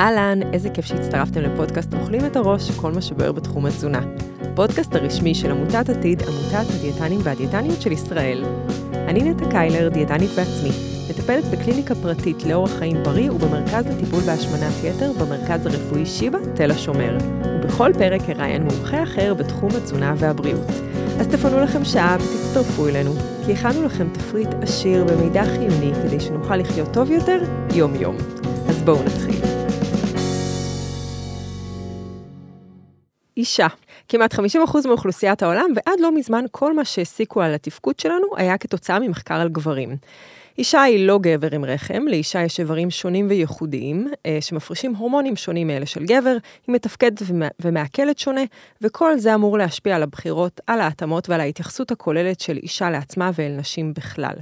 אהלן, איזה כיף שהצטרפתם לפודקאסט אוכלים את הראש, כל מה שבוער בתחום התזונה. הפודקאסט הרשמי של עמותת עתיד, עמותת הדיאטנים והדיאטניות של ישראל. אני נטע קיילר, דיאטנית בעצמי, מטפלת בקליניקה פרטית לאורח חיים בריא ובמרכז לטיפול בהשמנת יתר במרכז הרפואי שיבא, תל השומר. ובכל פרק אראיין מומחה אחר בתחום התזונה והבריאות. אז תפנו לכם שעה ותצטרפו אלינו, כי הכנו לכם תפריט עשיר במידע חיוני כדי שנוכל לחיות טוב יותר יום-יום. אז בואו נתחיל. אישה. כמעט 50% מאוכלוסיית העולם, ועד לא מזמן כל מה שהסיקו על התפקוד שלנו היה כתוצאה ממחקר על גברים. אישה היא לא גבר עם רחם, לאישה יש איברים שונים וייחודיים, אה, שמפרישים הורמונים שונים מאלה של גבר, היא מתפקדת ומעכלת שונה, וכל זה אמור להשפיע על הבחירות, על ההתאמות ועל ההתייחסות הכוללת של אישה לעצמה ואל נשים בכלל.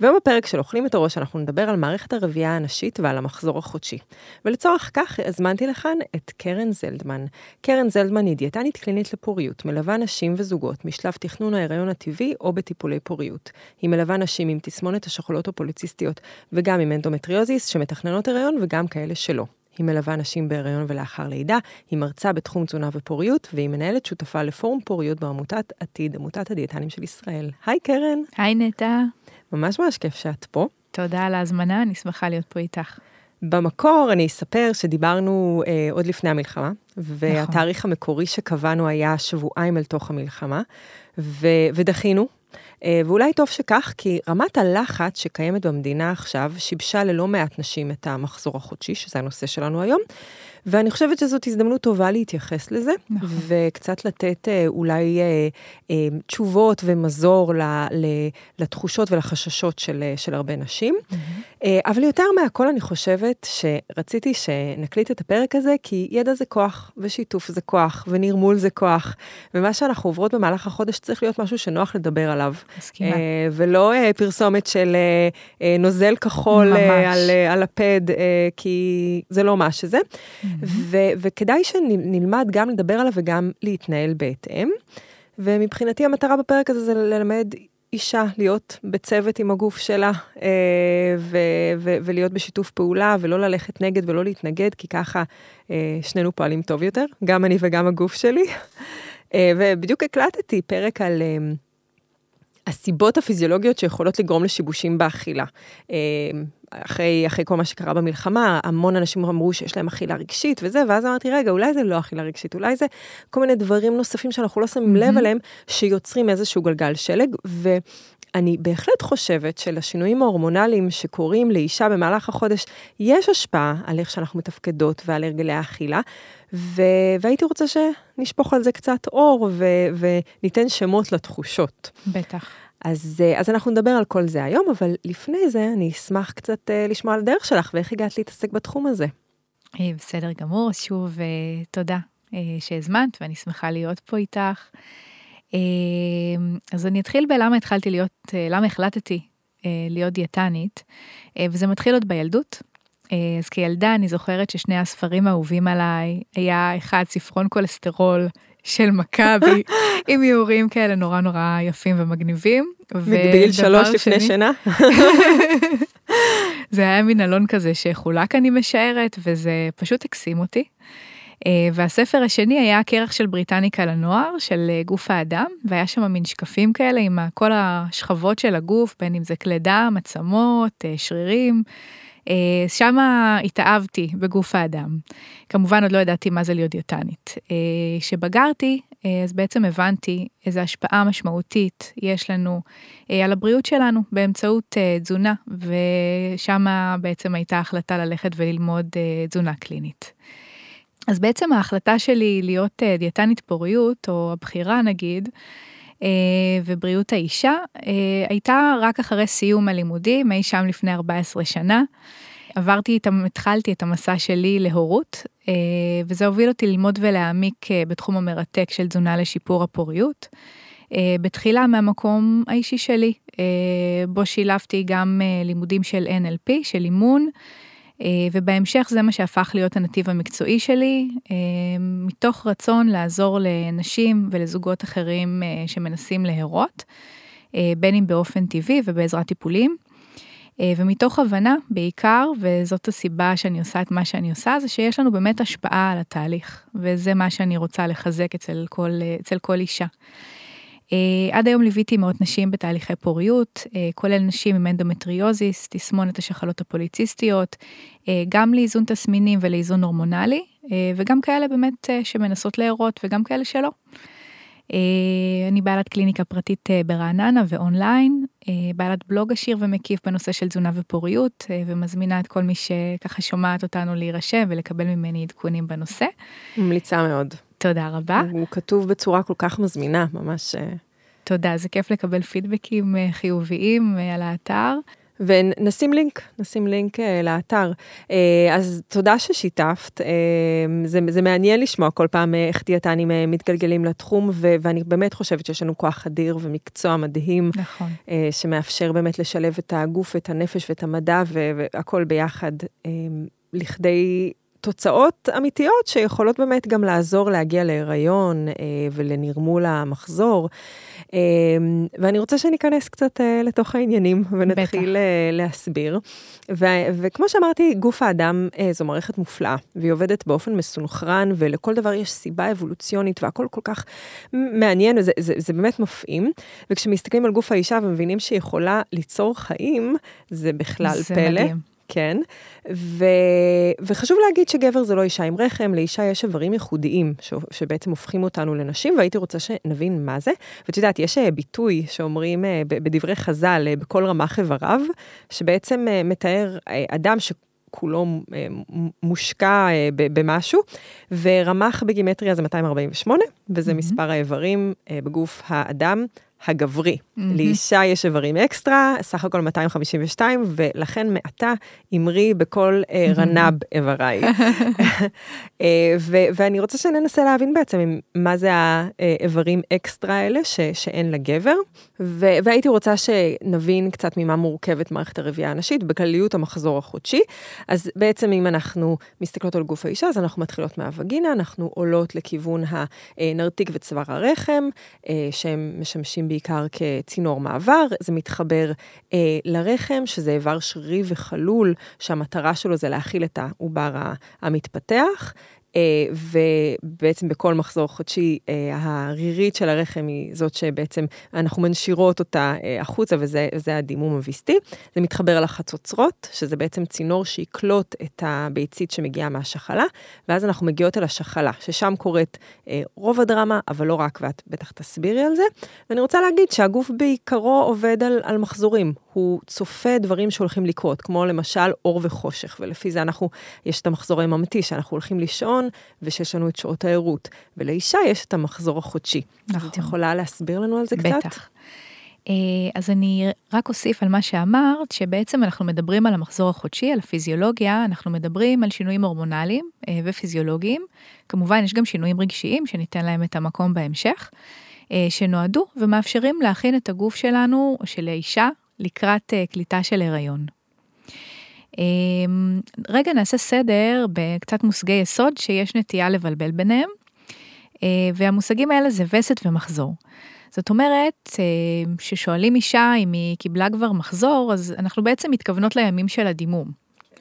והיום בפרק של אוכלים את הראש אנחנו נדבר על מערכת הרבייה הנשית ועל המחזור החודשי. ולצורך כך הזמנתי לכאן את קרן זלדמן. קרן זלדמן היא דיאטנית קלינית לפוריות, מלווה נשים וזוגות משלב תכנון ההיריון הטבעי או בטיפולי פוריות. היא מלווה נשים עם תסמונת השחלות הפוליציסטיות, וגם עם אנדומטריוזיס שמתכננות הריון וגם כאלה שלא. היא מלווה נשים בהריון ולאחר לידה, היא מרצה בתחום תזונה ופוריות, והיא מנהלת שותפה לפורום פוריות בעמותת עתיד, עמותת הדיאטנים של ישראל. היי קרן. היי נטע. ממש ממש כיף שאת פה. תודה על ההזמנה, אני שמחה להיות פה איתך. במקור אני אספר שדיברנו אה, עוד לפני המלחמה, והתאריך נכון. המקורי שקבענו היה שבועיים אל תוך המלחמה, ו- ודחינו, אה, ואולי טוב שכך, כי רמת הלחץ שקיימת במדינה עכשיו שיבשה ללא מעט נשים את המחזור החודשי, שזה הנושא שלנו היום, ואני חושבת שזאת הזדמנות טובה להתייחס לזה, נכון. וקצת לתת אה, אולי אה, אה, תשובות ומזור ל, ל, לתחושות ולחששות של, אה, של הרבה נשים. Mm-hmm. אה, אבל יותר מהכל אני חושבת שרציתי שנקליט את הפרק הזה, כי ידע זה כוח, ושיתוף זה כוח, ונרמול זה כוח, ומה שאנחנו עוברות במהלך החודש צריך להיות משהו שנוח לדבר עליו. מסכימה. אה, ולא אה, פרסומת של אה, אה, נוזל כחול אה, על, אה, על הפד, אה, כי זה לא מה שזה. Mm-hmm. ו- וכדאי שנלמד גם לדבר עליו וגם להתנהל בהתאם. ומבחינתי המטרה בפרק הזה זה ללמד אישה להיות בצוות עם הגוף שלה אה, ו- ו- ולהיות בשיתוף פעולה ולא ללכת נגד ולא להתנגד, כי ככה אה, שנינו פועלים טוב יותר, גם אני וגם הגוף שלי. אה, ובדיוק הקלטתי פרק על... הסיבות הפיזיולוגיות שיכולות לגרום לשיבושים באכילה. אחרי, אחרי כל מה שקרה במלחמה, המון אנשים אמרו שיש להם אכילה רגשית וזה, ואז אמרתי, רגע, אולי זה לא אכילה רגשית, אולי זה כל מיני דברים נוספים שאנחנו לא שמים mm-hmm. לב אליהם, שיוצרים איזשהו גלגל שלג, ו... אני בהחלט חושבת שלשינויים ההורמונליים שקורים לאישה במהלך החודש, יש השפעה על איך שאנחנו מתפקדות ועל הרגלי האכילה, ו... והייתי רוצה שנשפוך על זה קצת אור ו... וניתן שמות לתחושות. בטח. אז, אה, אז אנחנו נדבר על כל זה היום, אבל לפני זה אני אשמח קצת uh, לשמוע על הדרך שלך ואיך הגעת להתעסק בתחום הזה. אה, בסדר גמור, שוב תודה שהזמנת ואני שמחה להיות פה איתך. אז אני אתחיל בלמה התחלתי להיות, למה החלטתי להיות דיאטנית, וזה מתחיל עוד בילדות. אז כילדה אני זוכרת ששני הספרים האהובים עליי היה אחד ספרון כולסטרול של מכבי, עם איורים כאלה נורא נורא יפים ומגניבים. בגיל שלוש לפני שינה. זה היה מין אלון כזה שחולק אני משערת, וזה פשוט הקסים אותי. אה, והספר השני היה הקרח של בריטניקה לנוער, של אה, גוף האדם, והיה שם מין שקפים כאלה עם כל השכבות של הגוף, בין אם זה כלי דם, עצמות, אה, שרירים. אה, שם התאהבתי בגוף האדם. כמובן עוד לא ידעתי מה זה להיות דיאטנית. אה, כשבגרתי, אה, אז בעצם הבנתי איזו השפעה משמעותית יש לנו על הבריאות שלנו באמצעות תזונה, ושם בעצם הייתה החלטה ללכת וללמוד תזונה קלינית. אז בעצם ההחלטה שלי להיות דיאטנית פוריות, או הבחירה נגיד, ובריאות האישה, הייתה רק אחרי סיום הלימודים, אי שם לפני 14 שנה. עברתי, התחלתי את המסע שלי להורות, אה, וזה הוביל אותי ללמוד ולהעמיק אה, בתחום המרתק של תזונה לשיפור הפוריות. אה, בתחילה מהמקום האישי שלי, בו שילבתי גם לימודים של NLP, של אימון, ובהמשך זה מה שהפך להיות הנתיב המקצועי שלי, מתוך רצון לעזור לנשים ולזוגות אחרים שמנסים להרות, בין אם באופן טבעי ובעזרת טיפולים. ומתוך הבנה, בעיקר, וזאת הסיבה שאני עושה את מה שאני עושה, זה שיש לנו באמת השפעה על התהליך, וזה מה שאני רוצה לחזק אצל כל, אצל כל אישה. עד היום ליוויתי מאות נשים בתהליכי פוריות, כולל נשים עם אנדומטריוזיס, תסמונת השחלות הפוליציסטיות, גם לאיזון תסמינים ולאיזון הורמונלי, וגם כאלה באמת שמנסות להרות וגם כאלה שלא. אני בעלת קליניקה פרטית ברעננה ואונליין, בעלת בלוג עשיר ומקיף בנושא של תזונה ופוריות, ומזמינה את כל מי שככה שומעת אותנו להירשם ולקבל ממני עדכונים בנושא. ממליצה מאוד. תודה רבה. הוא כתוב בצורה כל כך מזמינה, ממש... תודה, זה כיף לקבל פידבקים חיוביים על האתר. ונשים לינק, נשים לינק uh, לאתר. Uh, אז תודה ששיתפת, uh, זה, זה מעניין לשמוע כל פעם איך דיאטנים uh, מתגלגלים לתחום, ו- ואני באמת חושבת שיש לנו כוח אדיר ומקצוע מדהים, נכון. uh, שמאפשר באמת לשלב את הגוף, את הנפש ואת המדע, והכל ביחד, uh, לכדי תוצאות אמיתיות שיכולות באמת גם לעזור להגיע להיריון אה, ולנרמול המחזור. אה, ואני רוצה שניכנס קצת אה, לתוך העניינים ונתחיל אה, להסביר. ו- וכמו שאמרתי, גוף האדם אה, זו מערכת מופלאה, והיא עובדת באופן מסונכרן, ולכל דבר יש סיבה אבולוציונית, והכל כל כך מעניין, וזה זה, זה באמת מפעים. וכשמסתכלים על גוף האישה ומבינים שהיא יכולה ליצור חיים, זה בכלל זה פלא. מדהים. כן, ו... וחשוב להגיד שגבר זה לא אישה עם רחם, לאישה יש איברים ייחודיים ש... שבעצם הופכים אותנו לנשים, והייתי רוצה שנבין מה זה. ואת יודעת, יש אה, ביטוי שאומרים אה, בדברי חז"ל, אה, בכל רמ"ח איבריו, שבעצם מתאר אדם ש... כולו מושקע במשהו, ורמ"ח בגימטריה זה 248, וזה mm-hmm. מספר האיברים בגוף האדם הגברי. Mm-hmm. לאישה יש איברים אקסטרה, סך הכל 252, ולכן מעתה אמרי בכל uh, רנב איבריי. uh, ואני רוצה שננסה להבין בעצם מה זה האיברים אקסטרה האלה ש- שאין לגבר, ו- והייתי רוצה שנבין קצת ממה מורכבת מערכת הרבייה הנשית, בכלליות המחזור החודשי. אז בעצם אם אנחנו מסתכלות על גוף האישה, אז אנחנו מתחילות מהווגינה, אנחנו עולות לכיוון הנרתיק וצוואר הרחם, uh, שהם משמשים בעיקר כצינור מעבר, זה מתחבר אה, לרחם, שזה איבר שרירי וחלול, שהמטרה שלו זה להכיל את העובר המתפתח. Uh, ובעצם בכל מחזור חודשי uh, הרירית של הרחם היא זאת שבעצם אנחנו מנשירות אותה uh, החוצה וזה הדימום הוויסטי. זה מתחבר לחצוצרות, שזה בעצם צינור שיקלוט את הביצית שמגיעה מהשחלה, ואז אנחנו מגיעות אל השחלה, ששם קורית רוב הדרמה, אבל לא רק, ואת בטח תסבירי על זה. ואני רוצה להגיד שהגוף בעיקרו עובד על, על מחזורים, הוא צופה דברים שהולכים לקרות, כמו למשל אור וחושך, ולפי זה אנחנו, יש את המחזור היממתי, שאנחנו הולכים לישון, ושיש לנו את שעות הערות. ולאישה יש את המחזור החודשי. נכון. את יכולה להסביר לנו על זה בטח. קצת? בטח. אז אני רק אוסיף על מה שאמרת, שבעצם אנחנו מדברים על המחזור החודשי, על הפיזיולוגיה, אנחנו מדברים על שינויים הורמונליים ופיזיולוגיים. כמובן, יש גם שינויים רגשיים, שניתן להם את המקום בהמשך, שנועדו ומאפשרים להכין את הגוף שלנו, של האישה, לקראת קליטה של הריון. רגע נעשה סדר בקצת מושגי יסוד שיש נטייה לבלבל ביניהם, והמושגים האלה זה וסת ומחזור. זאת אומרת, ששואלים אישה אם היא קיבלה כבר מחזור, אז אנחנו בעצם מתכוונות לימים של הדימום.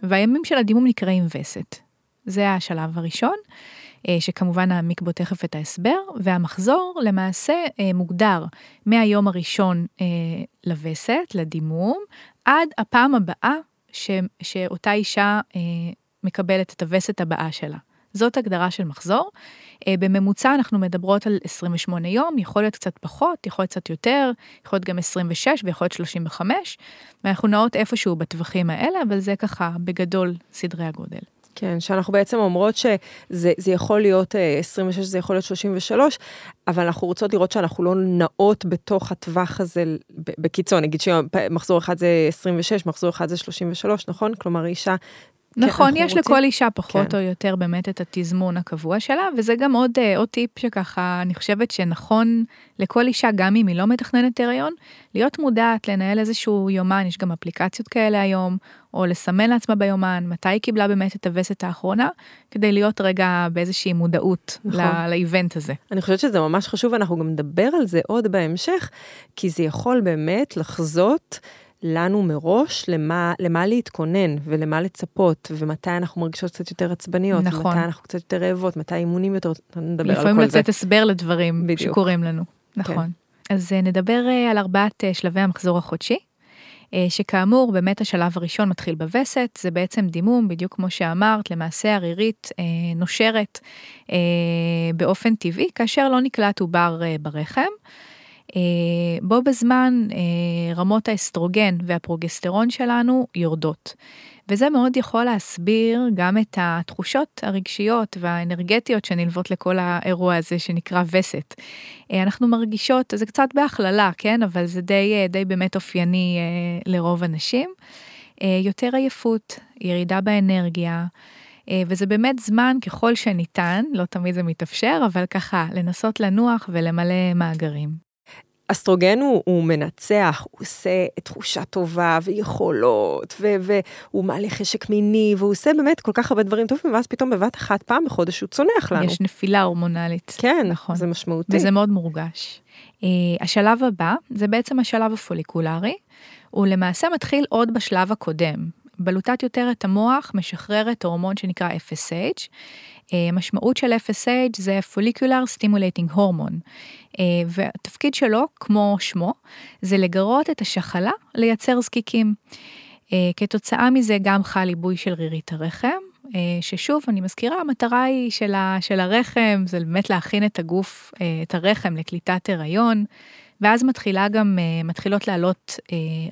והימים של הדימום נקראים וסת. זה השלב הראשון, שכמובן נעמיק בו תכף את ההסבר, והמחזור למעשה מוגדר מהיום הראשון לווסת, לדימום, עד הפעם הבאה ש, שאותה אישה אה, מקבלת את הווסת הבאה שלה. זאת הגדרה של מחזור. אה, בממוצע אנחנו מדברות על 28 יום, יכול להיות קצת פחות, יכול להיות קצת יותר, יכול להיות גם 26 ויכול להיות 35, ואנחנו נעות איפשהו בטווחים האלה, אבל זה ככה בגדול סדרי הגודל. כן, שאנחנו בעצם אומרות שזה יכול להיות 26, זה יכול להיות 33, אבל אנחנו רוצות לראות שאנחנו לא נעות בתוך הטווח הזה בקיצון, נגיד שמחזור אחד זה 26, מחזור אחד זה 33, נכון? כלומר, אישה נכון, יש רוצים... לכל אישה פחות כן. או יותר באמת את התזמון הקבוע שלה, וזה גם עוד, אה, עוד טיפ שככה, אני חושבת שנכון לכל אישה, גם אם היא לא מתכננת הריון, להיות מודעת, לנהל איזשהו יומן, יש גם אפליקציות כאלה היום, או לסמן לעצמה ביומן, מתי היא קיבלה באמת את הווסת האחרונה, כדי להיות רגע באיזושהי מודעות נכון. לאיבנט הזה. אני חושבת שזה ממש חשוב, אנחנו גם נדבר על זה עוד בהמשך, כי זה יכול באמת לחזות לנו מראש למה, למה להתכונן ולמה לצפות, ומתי אנחנו מרגישות קצת יותר עצבניות, נכון. ומתי אנחנו קצת יותר רעבות, מתי אימונים יותר, נדבר על כל זה. לפעמים לצאת הסבר לדברים בדיוק. שקורים לנו, נכון. אז אה, נדבר אה, על ארבעת אה, שלבי המחזור החודשי, שכאמור, באמת השלב הראשון מתחיל בווסת, זה בעצם דימום, בדיוק כמו שאמרת, למעשה הרירית אה, נושרת באופן טבעי, כאשר לא נקלט עובר ברחם. אה, בו בזמן אה, רמות האסטרוגן והפרוגסטרון שלנו יורדות. וזה מאוד יכול להסביר גם את התחושות הרגשיות והאנרגטיות שנלוות לכל האירוע הזה שנקרא וסת. אה, אנחנו מרגישות, זה קצת בהכללה, כן? אבל זה די, די באמת אופייני לרוב הנשים. יותר עייפות, ירידה באנרגיה, וזה באמת זמן ככל שניתן, לא תמיד זה מתאפשר, אבל ככה, לנסות לנוח ולמלא מאגרים. אסטרוגן הוא, הוא מנצח, הוא עושה תחושה טובה ויכולות, ו, והוא מעלה חשק מיני, והוא עושה באמת כל כך הרבה דברים טובים, ואז פתאום בבת אחת פעם בחודש הוא צונח לנו. יש נפילה הורמונלית. כן, נכון. זה משמעותי. וזה מאוד מורגש. Uh, השלב הבא, זה בעצם השלב הפוליקולרי, הוא למעשה מתחיל עוד בשלב הקודם. בלוטת יותרת המוח משחררת הורמון שנקרא FSH. המשמעות של FSH זה Follicular Stimulating Hormone, והתפקיד שלו, כמו שמו, זה לגרות את השחלה לייצר זקיקים. כתוצאה מזה גם חל עיבוי של רירית הרחם, ששוב, אני מזכירה, המטרה היא של, ה, של הרחם, זה באמת להכין את הגוף, את הרחם לקליטת הריון, ואז מתחילה גם, מתחילות לעלות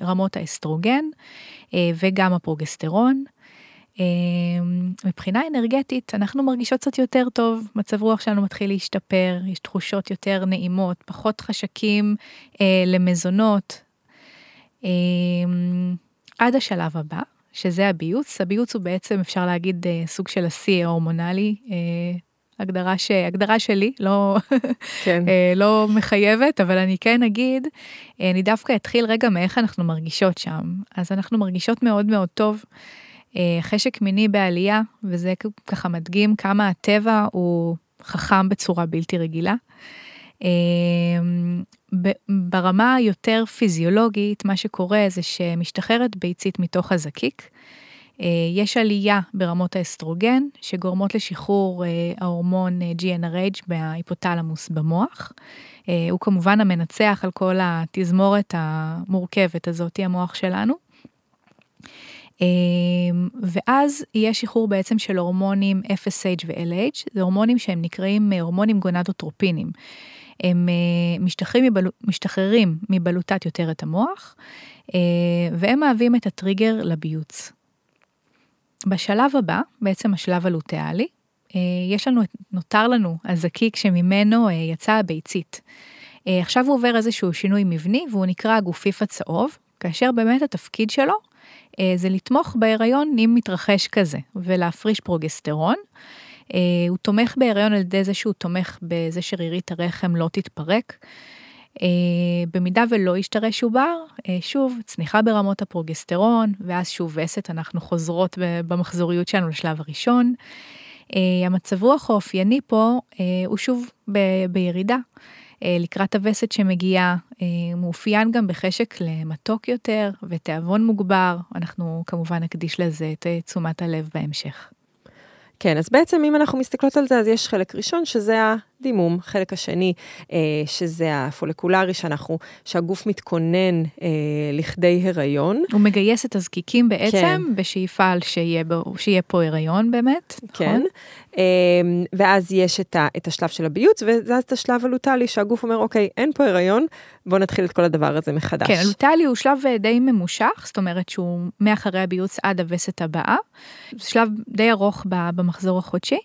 רמות האסטרוגן וגם הפרוגסטרון. מבחינה אנרגטית אנחנו מרגישות קצת יותר טוב, מצב רוח שלנו מתחיל להשתפר, יש תחושות יותר נעימות, פחות חשקים אה, למזונות. אה, עד השלב הבא, שזה הביוץ, הביוץ הוא בעצם אפשר להגיד אה, סוג של השיא ההורמונלי, אה, הגדרה, ש... הגדרה שלי, לא, כן. אה, לא מחייבת, אבל אני כן אגיד, אה, אני דווקא אתחיל רגע מאיך אנחנו מרגישות שם. אז אנחנו מרגישות מאוד מאוד טוב. אה, חשק מיני בעלייה, וזה ככה מדגים כמה הטבע הוא חכם בצורה בלתי רגילה. ברמה היותר פיזיולוגית, מה שקורה זה שמשתחררת ביצית מתוך הזקיק. אה, יש עלייה ברמות האסטרוגן שגורמות לשחרור ההורמון GNRH בהיפותלמוס במוח. הוא כמובן המנצח על כל התזמורת המורכבת הזאתי, המוח שלנו. ואז יהיה שחרור בעצם של הורמונים FSH ו-LH, זה הורמונים שהם נקראים אה, הורמונים גונדוטרופינים. הם אה, משתחררים. משתחררים מבלוטת יותרת המוח, אה, והם מהווים את הטריגר לביוץ. בשלב הבא, בעצם השלב הלוטאלי, יש לנו, נותר לנו הזקיק שממנו יצאה הביצית. עכשיו הוא עובר איזשהו שינוי מבני והוא נקרא הגופיף הצהוב, כאשר באמת התפקיד שלו אה, זה לתמוך בהיריון אם מתרחש כזה, ולהפריש פרוגסטרון. אה, הוא תומך בהיריון על ידי זה שהוא תומך בזה שרירית הרחם לא תתפרק. אה, במידה ולא ישתרש עובר, שוב, צניחה ברמות הפרוגסטרון, ואז שוב וסת, אנחנו חוזרות במחזוריות שלנו לשלב הראשון. המצב רוח האופייני פה הוא שוב בירידה. אה, לקראת הווסת שמגיעה, אה, מאופיין גם בחשק למתוק יותר ותיאבון מוגבר, אנחנו כמובן נקדיש לזה את תשומת הלב בהמשך. כן, אז בעצם אם אנחנו מסתכלות על זה, אז יש חלק ראשון שזה הדימום, חלק השני אה, שזה הפולקולרי, שאנחנו, שהגוף מתכונן אה, לכדי הריון. הוא מגייס את הזקיקים בעצם כן. בשאיפה שיהיה, שיהיה פה הריון באמת, כן. נכון? אמ, ואז יש את, ה, את השלב של הביוץ, ואז את השלב הלוטלי, שהגוף אומר, אוקיי, אין פה הריון, בואו נתחיל את כל הדבר הזה מחדש. כן, הלוטלי הוא שלב אה, די ממושך, זאת אומרת שהוא מאחרי הביוץ עד הווסת הבאה. שלב די ארוך במחזור החודשי.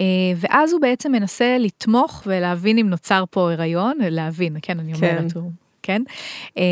אה, ואז הוא בעצם מנסה לתמוך ולהבין אם נוצר פה הריון, להבין, כן, אני אומרת, כן. הוא כן? אה,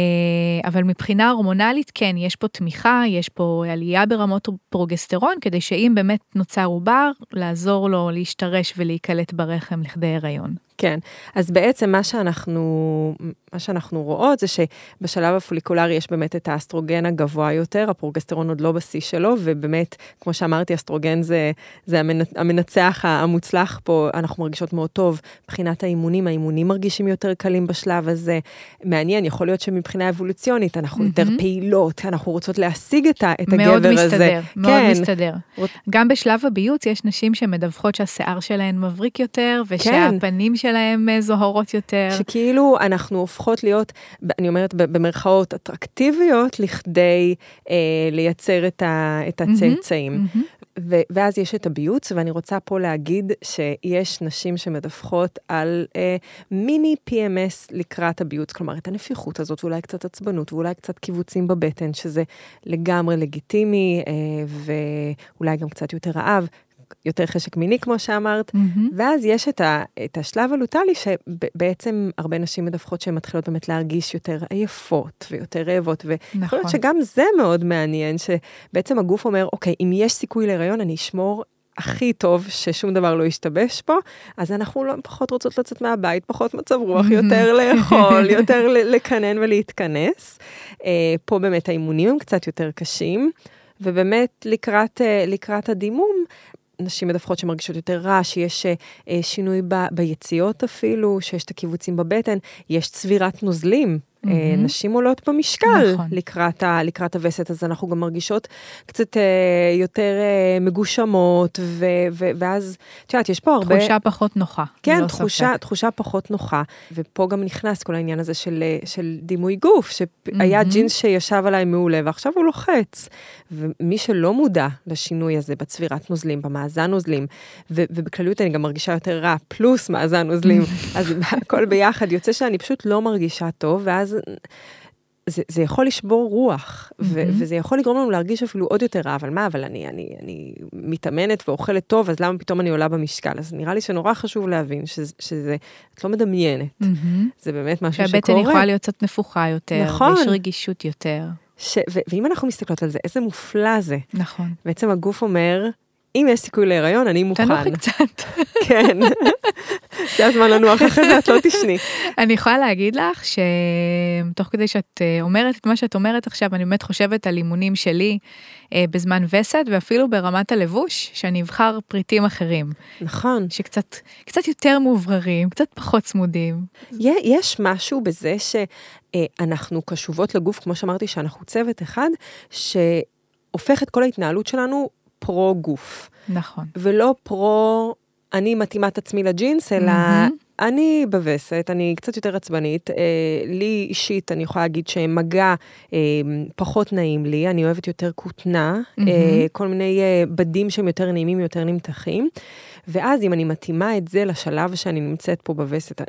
אבל מבחינה הורמונלית, כן, יש פה תמיכה, יש פה עלייה ברמות פרוגסטרון, כדי שאם באמת נוצר עובר, לעזור לו להשתרש ולהיקלט ברחם לכדי הריון. כן, אז בעצם מה שאנחנו, מה שאנחנו רואות זה שבשלב הפוליקולרי יש באמת את האסטרוגן הגבוה יותר, הפרוגסטרון עוד לא בשיא שלו, ובאמת, כמו שאמרתי, אסטרוגן זה, זה המנצח המוצלח פה, אנחנו מרגישות מאוד טוב מבחינת האימונים, האימונים מרגישים יותר קלים בשלב הזה. מעניין, יכול להיות שמבחינה אבולוציונית אנחנו mm-hmm. יותר פעילות, אנחנו רוצות להשיג את, את הגבר מסתדר, הזה. מסתדר, מאוד כן. מסתדר. גם בשלב הביוץ יש נשים שמדווחות שהשיער שלהן מבריק יותר, ושהפנים כן. שלהן אה, זוהרות יותר. שכאילו אנחנו הופכות להיות, אני אומרת במרכאות, אטרקטיביות לכדי אה, לייצר את, ה, את הצאצאים. Mm-hmm, mm-hmm. ו- ואז יש את הביוץ, ואני רוצה פה להגיד שיש נשים שמדווחות על אה, מיני PMS לקראת הביוץ, כלומר את הנפיחות הזאת, ואולי קצת עצבנות, ואולי קצת קיבוצים בבטן, שזה לגמרי לגיטימי, אה, ואולי גם קצת יותר רעב. יותר חשק מיני, כמו שאמרת, mm-hmm. ואז יש את, ה, את השלב הלוטלי, שבעצם הרבה נשים מדווחות שהן מתחילות באמת להרגיש יותר עייפות ויותר רעבות, ויכול נכון. להיות שגם זה מאוד מעניין, שבעצם הגוף אומר, אוקיי, אם יש סיכוי להיריון, אני אשמור הכי טוב ששום דבר לא ישתבש פה, אז אנחנו לא פחות רוצות לצאת מהבית, פחות מצב רוח, יותר לאכול, יותר לקנן ולהתכנס. אה, פה באמת האימונים הם קצת יותר קשים. ובאמת לקראת, אה, לקראת הדימום, נשים מדווחות שמרגישות יותר רע, שיש אה, שינוי ב, ביציאות אפילו, שיש את הקיבוצים בבטן, יש צבירת נוזלים. Mm-hmm. נשים עולות במשקל נכון. לקראת, ה, לקראת הווסת, אז אנחנו גם מרגישות קצת אה, יותר אה, מגושמות, ו, ו, ואז, את יודעת, יש פה הרבה... תחושה פחות נוחה. כן, תחושה, תחושה פחות נוחה. ופה גם נכנס כל העניין הזה של, של דימוי גוף, שהיה mm-hmm. ג'ינס שישב עליי מעולה, ועכשיו הוא לוחץ. ומי שלא מודע לשינוי הזה בצבירת נוזלים, במאזן נוזלים, ו, ובכלליות אני גם מרגישה יותר רע, פלוס מאזן נוזלים, אז הכל ביחד, יוצא שאני פשוט לא מרגישה טוב, ואז... זה, זה יכול לשבור רוח, mm-hmm. ו, וזה יכול לגרום לנו להרגיש אפילו עוד יותר רע, אבל מה, אבל אני, אני, אני מתאמנת ואוכלת טוב, אז למה פתאום אני עולה במשקל? אז נראה לי שנורא חשוב להבין שזה, שזה את לא מדמיינת, mm-hmm. זה באמת משהו שקורה. שהבטן יכולה להיות קצת נפוחה יותר, נכון. ויש רגישות יותר. ש, ו, ואם אנחנו מסתכלות על זה, איזה מופלא זה. נכון. בעצם הגוף אומר, אם יש סיכוי להיריון, אני מוכן. תנוחי קצת. כן. זה הזמן לנוח אחרי זה, את לא תשני. אני יכולה להגיד לך שתוך כדי שאת אה, אומרת את מה שאת אומרת עכשיו, אני באמת חושבת על אימונים שלי אה, בזמן וסת, ואפילו ברמת הלבוש, שאני אבחר פריטים אחרים. נכון. שקצת קצת יותר מאובררים, קצת פחות צמודים. יש משהו בזה שאנחנו קשובות לגוף, כמו שאמרתי, שאנחנו צוות אחד, שהופך את כל ההתנהלות שלנו פרו-גוף. נכון. ולא פרו, אני מתאימה את עצמי לג'ינס, אלא mm-hmm. אני בווסת, אני קצת יותר עצבנית. אה, לי אישית, אני יכולה להגיד שמגע אה, פחות נעים לי, אני אוהבת יותר כותנה, mm-hmm. אה, כל מיני אה, בדים שהם יותר נעימים, יותר נמתחים. ואז אם אני מתאימה את זה לשלב שאני נמצאת פה בווסת,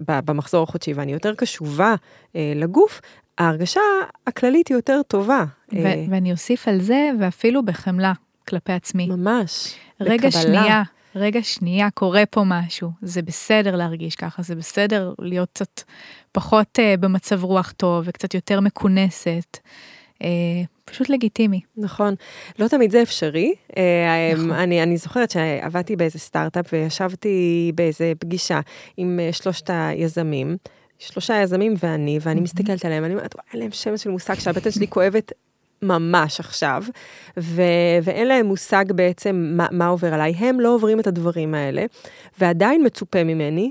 במחזור החודשי, ואני יותר קשובה אה, לגוף, ההרגשה הכללית היא יותר טובה. ו- אה, ואני אוסיף על זה, ואפילו בחמלה. כלפי עצמי. ממש. רגע בקבלה. שנייה, רגע שנייה, קורה פה משהו. זה בסדר להרגיש ככה, זה בסדר להיות קצת פחות uh, במצב רוח טוב וקצת יותר מכונסת. Uh, פשוט לגיטימי. נכון. לא תמיד זה אפשרי. אה, נכון. אני, אני זוכרת שעבדתי באיזה סטארט-אפ וישבתי באיזה פגישה עם שלושת היזמים. שלושה יזמים ואני, ואני מסתכלת עליהם, אני אומרת, וואי, אין להם שמץ של מושג שהבטן שלי כואבת ממש עכשיו, ו- ואין להם מושג בעצם מה, מה עובר עליי. הם לא עוברים את הדברים האלה, ועדיין מצופה ממני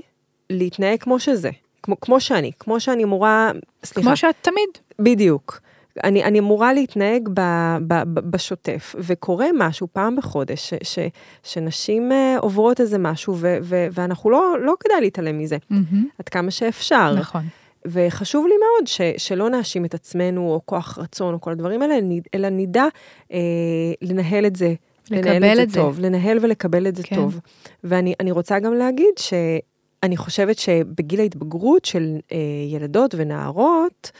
להתנהג כמו שזה, כמו, כמו שאני, כמו שאני אמורה, סליחה. כמו שאת תמיד. בדיוק. אני, אני אמורה להתנהג ב, ב, ב, בשוטף, וקורה משהו פעם בחודש, ש, ש, שנשים uh, עוברות איזה משהו, ו, ו, ואנחנו לא, לא כדאי להתעלם מזה, mm-hmm. עד כמה שאפשר. נכון. וחשוב לי מאוד ש, שלא נאשים את עצמנו, או כוח רצון, או כל הדברים האלה, אלא נדע אה, לנהל את זה. לקבל את זה, את זה טוב, לנהל ולקבל את זה כן. טוב. ואני רוצה גם להגיד שאני חושבת שבגיל ההתבגרות של אה, ילדות ונערות,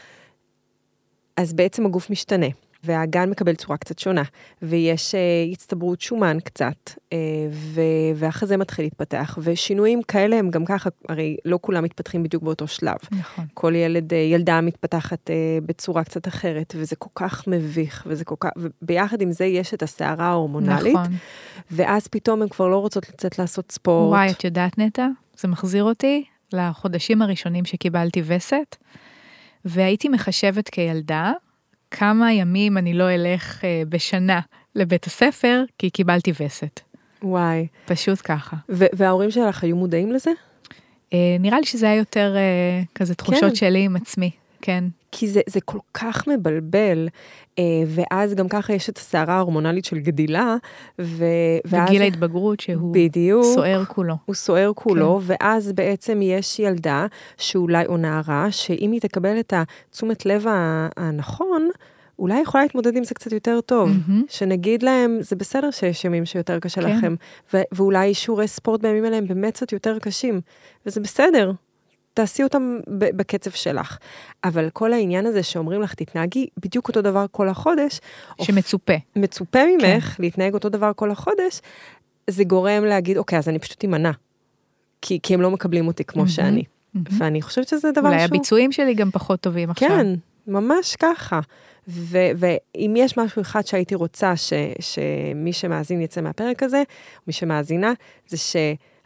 אז בעצם הגוף משתנה. והאגן מקבל צורה קצת שונה, ויש uh, הצטברות שומן קצת, uh, ו- והחזה מתחיל להתפתח, ושינויים כאלה הם גם ככה, הרי לא כולם מתפתחים בדיוק באותו שלב. נכון. כל ילד, uh, ילדה מתפתחת uh, בצורה קצת אחרת, וזה כל כך מביך, וזה כל כך, וביחד עם זה יש את הסערה ההורמונלית, נכון. ואז פתאום הן כבר לא רוצות לצאת לעשות ספורט. וואי, את יודעת נטע? זה מחזיר אותי לחודשים הראשונים שקיבלתי וסת, והייתי מחשבת כילדה כמה ימים אני לא אלך אה, בשנה לבית הספר, כי קיבלתי וסת. וואי. פשוט ככה. וההורים שלך היו מודעים לזה? אה, נראה לי שזה היה יותר אה, כזה תחושות כן. שלי עם עצמי, כן. כי זה, זה כל כך מבלבל, אה, ואז גם ככה יש את הסערה ההורמונלית של גדילה, ו... ואז... וגיל ההתבגרות שהוא בדיוק. סוער כולו. הוא סוער כולו, כן. ואז בעצם יש ילדה שאולי, או נערה, שאם היא תקבל את התשומת לב הנכון, אולי יכולה להתמודד עם זה קצת יותר טוב. מהמם. שנגיד להם, זה בסדר שיש ימים שיותר קשה כן. לכם, ו- ואולי שיעורי ספורט בימים האלה הם באמת קצת יותר קשים, וזה בסדר. תעשי אותם בקצב שלך. אבל כל העניין הזה שאומרים לך, תתנהגי בדיוק אותו דבר כל החודש, שמצופה. מצופה ממך להתנהג אותו דבר כל החודש, זה גורם להגיד, אוקיי, אז אני פשוט אמנע. כי, כי הם לא מקבלים אותי כמו מהמם, שאני. מהמם. ואני חושבת שזה דבר אולי שהוא... הביצועים שלי גם פחות טובים עכשיו. כן, ממש ככה. ו- ואם יש משהו אחד שהייתי רוצה ש- שמי שמאזין יצא מהפרק הזה, מי שמאזינה, זה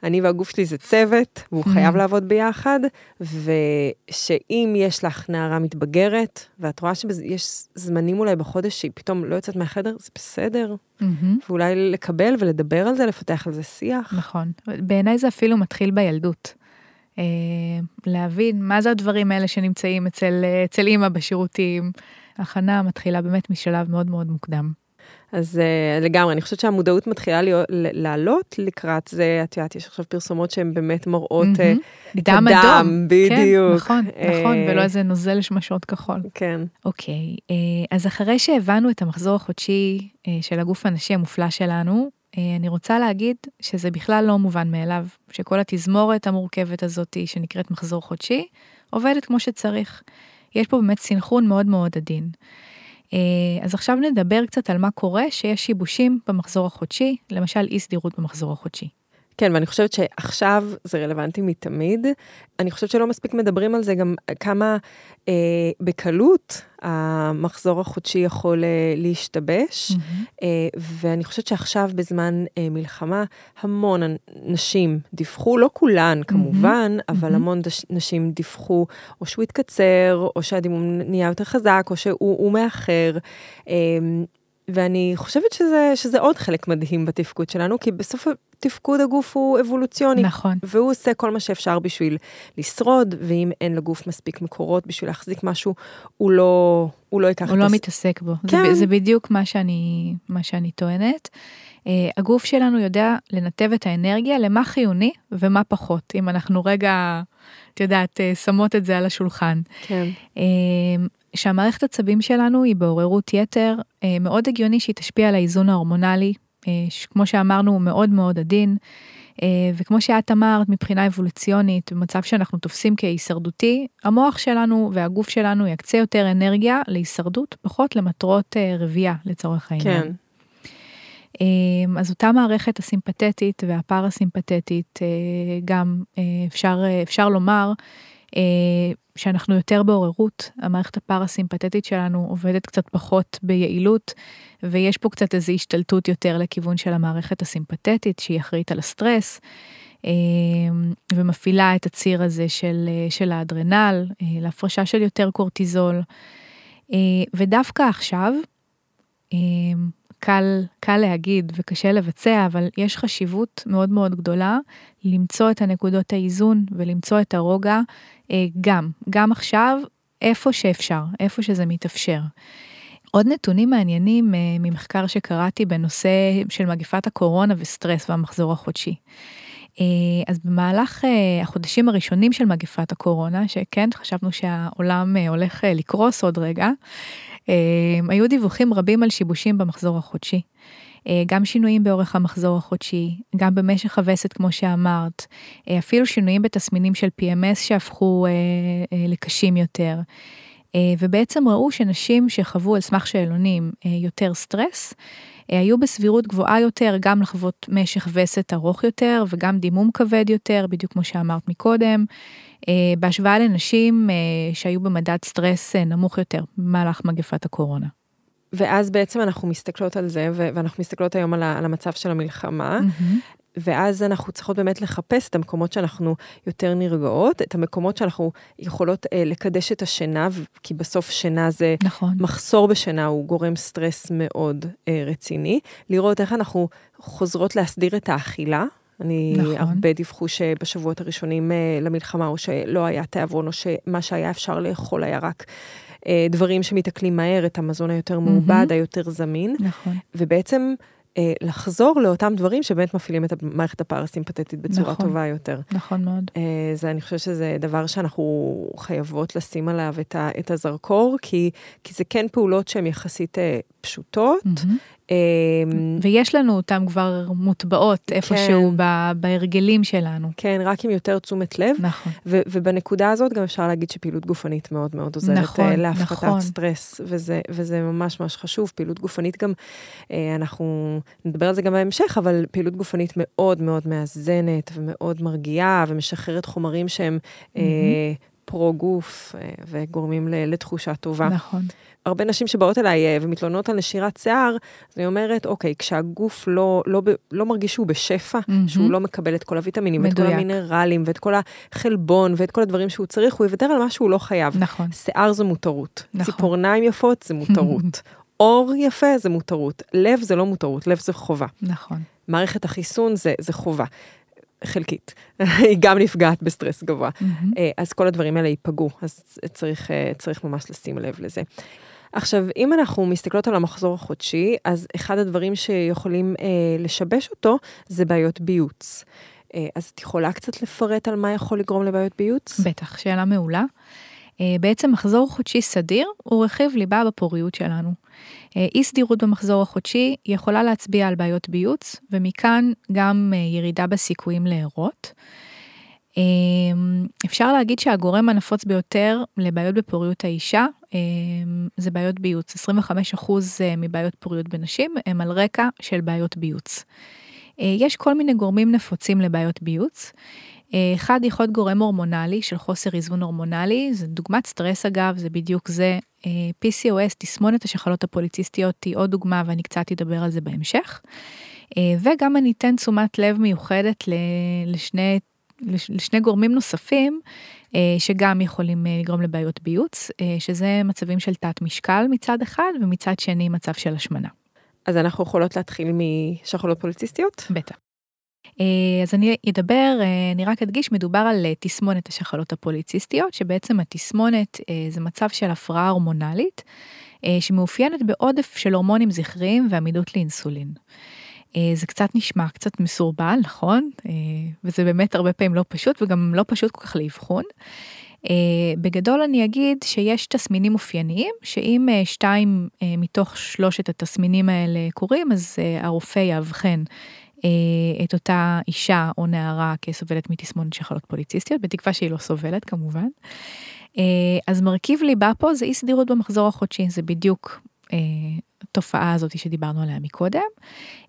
שאני והגוף שלי זה צוות, והוא Mm. חייב לעבוד ביחד, ושאם יש לך נערה מתבגרת, ואת רואה שיש זמנים אולי בחודש שהיא פתאום לא יוצאת מהחדר, זה בסדר. מהמם. ואולי לקבל ולדבר על זה, לפתח על זה שיח. נכון. בעיניי זה אפילו מתחיל בילדות. אה, להבין מה זה הדברים האלה שנמצאים אצל, אצל אימא בשירותים. הכנה מתחילה באמת משלב מאוד מאוד מוקדם. אז uh, לגמרי, אני חושבת שהמודעות מתחילה להיות, לעלות לקראת זה, את יודעת, יש עכשיו פרסומות שהן באמת מראות uh. את דם הדם, אדום. בדיוק. כן, נכון, נכון, אה, ולא איזה נוזל שמשות כחול. כן, אוקיי, אה, אז אחרי שהבנו את המחזור החודשי אה, של הגוף הנשי המופלא שלנו, אה, אני רוצה להגיד שזה בכלל לא מובן מאליו, שכל התזמורת המורכבת הזאת שנקראת מחזור חודשי, עובדת כמו שצריך. יש פה באמת סינכרון מאוד מאוד עדין. אה, אז עכשיו נדבר קצת על מה קורה שיש שיבושים במחזור החודשי, למשל אי סדירות במחזור החודשי. כן, ואני חושבת שעכשיו זה רלוונטי מתמיד. אני חושבת שלא מספיק מדברים על זה גם כמה אה, בקלות המחזור החודשי יכול אה, להשתבש. אה, ואני חושבת שעכשיו בזמן אה, מלחמה, המון נשים דיווחו, לא כולן כמובן, אבל מהמם. המון דש- נשים דיווחו, או שהוא התקצר, או שהדימום נהיה יותר חזק, או שהוא הוא מאחר. אה, ואני חושבת שזה, שזה עוד חלק מדהים בתפקוד שלנו, כי בסוף תפקוד הגוף הוא אבולוציוני. נכון. והוא עושה כל מה שאפשר בשביל לשרוד, ואם אין לגוף מספיק מקורות בשביל להחזיק משהו, הוא לא, הוא לא ייקח הוא לא הס- מתעסק בו. כן. זה, זה בדיוק מה שאני, מה שאני טוענת. Uh, הגוף שלנו יודע לנתב את האנרגיה למה חיוני ומה פחות, אם אנחנו רגע, את יודעת, uh, שמות את זה על השולחן. כן. Uh, שהמערכת עצבים שלנו היא בעוררות יתר, uh, מאוד הגיוני שהיא תשפיע על האיזון ההורמונלי, uh, שכמו שאמרנו הוא מאוד מאוד עדין. Uh, וכמו שאת אמרת, מבחינה אבולוציונית, במצב שאנחנו תופסים כהישרדותי, המוח שלנו והגוף שלנו יקצה יותר אנרגיה להישרדות, פחות למטרות רבייה לצורך העניין. כן. אז אותה מערכת הסימפתטית והפרסימפתטית, אה, גם אה, אפשר, אה, אפשר לומר אה, שאנחנו יותר בעוררות, המערכת הפרסימפתטית שלנו עובדת קצת פחות ביעילות, ויש פה קצת איזו השתלטות יותר לכיוון של המערכת הסימפתטית, שהיא אחראית על הסטרס. אמ, ומפעילה את הציר הזה של, אה, של האדרנל, אה, להפרשה של יותר קורטיזול. אה, ודווקא עכשיו, אמ, קל, קל להגיד וקשה לבצע, אבל יש חשיבות מאוד מאוד גדולה למצוא את הנקודות האיזון ולמצוא את הרוגע אה, גם, גם עכשיו, איפה שאפשר, איפה שזה מתאפשר. עוד נתונים מעניינים אה, ממחקר שקראתי בנושא של מגפת הקורונה וסטרס והמחזור החודשי. אה, אז במהלך החודשים הראשונים של מגפת הקורונה, שכן, חשבנו שהעולם הולך לקרוס עוד רגע, היו דיווחים רבים על שיבושים במחזור החודשי. אה, גם שינויים באורך המחזור החודשי, גם במשך הווסת כמו שאמרת, אה, אפילו שינויים בתסמינים של PMS שהפכו אה, לקשים יותר. ובעצם ראו שנשים שחוו על סמך שאלונים יותר סטרס, היו בסבירות גבוהה יותר גם לחוות משך וסת ארוך יותר וגם דימום כבד יותר, בדיוק כמו שאמרת מקודם, אה, בהשוואה לנשים אה, שהיו במדד סטרס אה, נמוך יותר במהלך מגפת הקורונה. ואז בעצם אנחנו מסתכלות על זה, ו- ואנחנו מסתכלות היום על, ה- על המצב של המלחמה. ואז אנחנו צריכות באמת לחפש את המקומות שאנחנו יותר נרגעות, את המקומות שאנחנו יכולות אה, לקדש את השינה, כי בסוף שינה זה, נכון. מחסור בשינה הוא גורם סטרס מאוד אה, רציני. לראות איך אנחנו חוזרות להסדיר את האכילה. אני, נכון. הרבה דיווחו שבשבועות הראשונים אה, למלחמה, או שלא היה תיאבון, או שמה שהיה אפשר לאכול היה רק אה, דברים שמתעכלים מהר, את המזון היותר מעובד, היותר זמין. נכון. ובעצם אה, לחזור לאותם דברים שבאמת מפעילים את המערכת הפרסימפטית בצורה נכון. טובה יותר. נכון מאוד. אה, זה, אני חושבת שזה דבר שאנחנו חייבות לשים עליו את, ה, את הזרקור, כי, כי זה כן פעולות שהן יחסית אה, פשוטות. מהמם. אה, ויש לנו אותן כבר מוטבעות איפשהו ב- בהרגלים שלנו. כן, רק עם יותר תשומת לב. נכון. ו- ובנקודה הזאת גם אפשר להגיד שפעילות גופנית מאוד מאוד עוזרת נכון, אה, להפחתת נכון. סטרס, וזה, וזה ממש ממש חשוב. פעילות גופנית גם, אה, אנחנו נדבר על זה גם בהמשך, אבל פעילות גופנית מאוד מאוד מאזנת ומאוד מרגיעה ומשחררת חומרים שהם אה, פרו-גוף וגורמים לתחושה טובה. נכון. הרבה נשים שבאות אליי אה, ומתלוננות על נשירת שיער, אז אני אומרת, אוקיי, כשהגוף לא, לא, לא מרגיש שהוא בשפע, מהמם. שהוא לא מקבל את כל הוויטמינים, ואת כל מדויק. המינרלים, ואת כל החלבון, ואת כל הדברים שהוא צריך, הוא יוותר על מה שהוא לא חייב. נכון. שיער זה מותרות, נכון. ציפורניים יפות זה מותרות, עור יפה זה מותרות, לב זה לא מותרות, לב זה חובה. נכון. מערכת החיסון זה, זה חובה. חלקית, היא גם נפגעת בסטרס גבוה. אה, אז כל הדברים האלה ייפגעו, אז צריך, אה, צריך ממש לשים לב לזה. עכשיו, אם אנחנו מסתכלות על המחזור החודשי, אז אחד הדברים שיכולים אה, לשבש אותו זה בעיות ביוץ. אה, אז את יכולה קצת לפרט על מה יכול לגרום לבעיות ביוץ? בטח, שאלה מעולה. אה, בעצם מחזור חודשי סדיר הוא רכיב ליבה בפוריות שלנו. אה, אי סדירות במחזור החודשי יכולה להצביע על בעיות ביוץ, ומכאן גם אה, ירידה בסיכויים להרות. אה, אפשר להגיד שהגורם הנפוץ ביותר לבעיות בפוריות האישה אה, זה בעיות ביוץ. 25% מבעיות פוריות בנשים הם על רקע של בעיות ביוץ. אה, יש כל מיני גורמים נפוצים לבעיות ביוץ. אה, אחד יכול להיות גורם הורמונלי של חוסר איזון הורמונלי, זה דוגמת סטרס אגב, זה בדיוק זה. אה, PCOS, תסמונת השחלות הפוליציסטיות, היא עוד דוגמה ואני קצת אדבר על זה בהמשך. אה, וגם אני אתן תשומת לב מיוחדת לשני, לש- לשני גורמים נוספים, אה, שגם יכולים אה, לגרום לבעיות ביוץ, אה, שזה מצבים של תת משקל מצד אחד, ומצד שני מצב של השמנה. אז אנחנו יכולות להתחיל משחלות פוליציסטיות? בטח. אז אני אדבר, אני רק אדגיש, מדובר על תסמונת השחלות הפוליציסטיות, שבעצם התסמונת זה מצב של הפרעה הורמונלית, שמאופיינת בעודף של הורמונים זכריים ועמידות לאינסולין. אה, זה קצת נשמע קצת מסורבל, נכון? אה, וזה באמת הרבה פעמים לא פשוט, וגם לא פשוט כל כך לאבחון. Uh, בגדול אני אגיד שיש תסמינים אופייניים, שאם שתיים מתוך שלושת התסמינים האלה קורים, אז הרופא יאבחן את אותה אישה או נערה כסובלת מתסמונת שחלות פוליציסטיות, בתקווה שהיא לא סובלת כמובן. אז מרכיב ליבה פה זה אי סדירות במחזור החודשי, זה בדיוק התופעה הזאת שדיברנו עליה מקודם.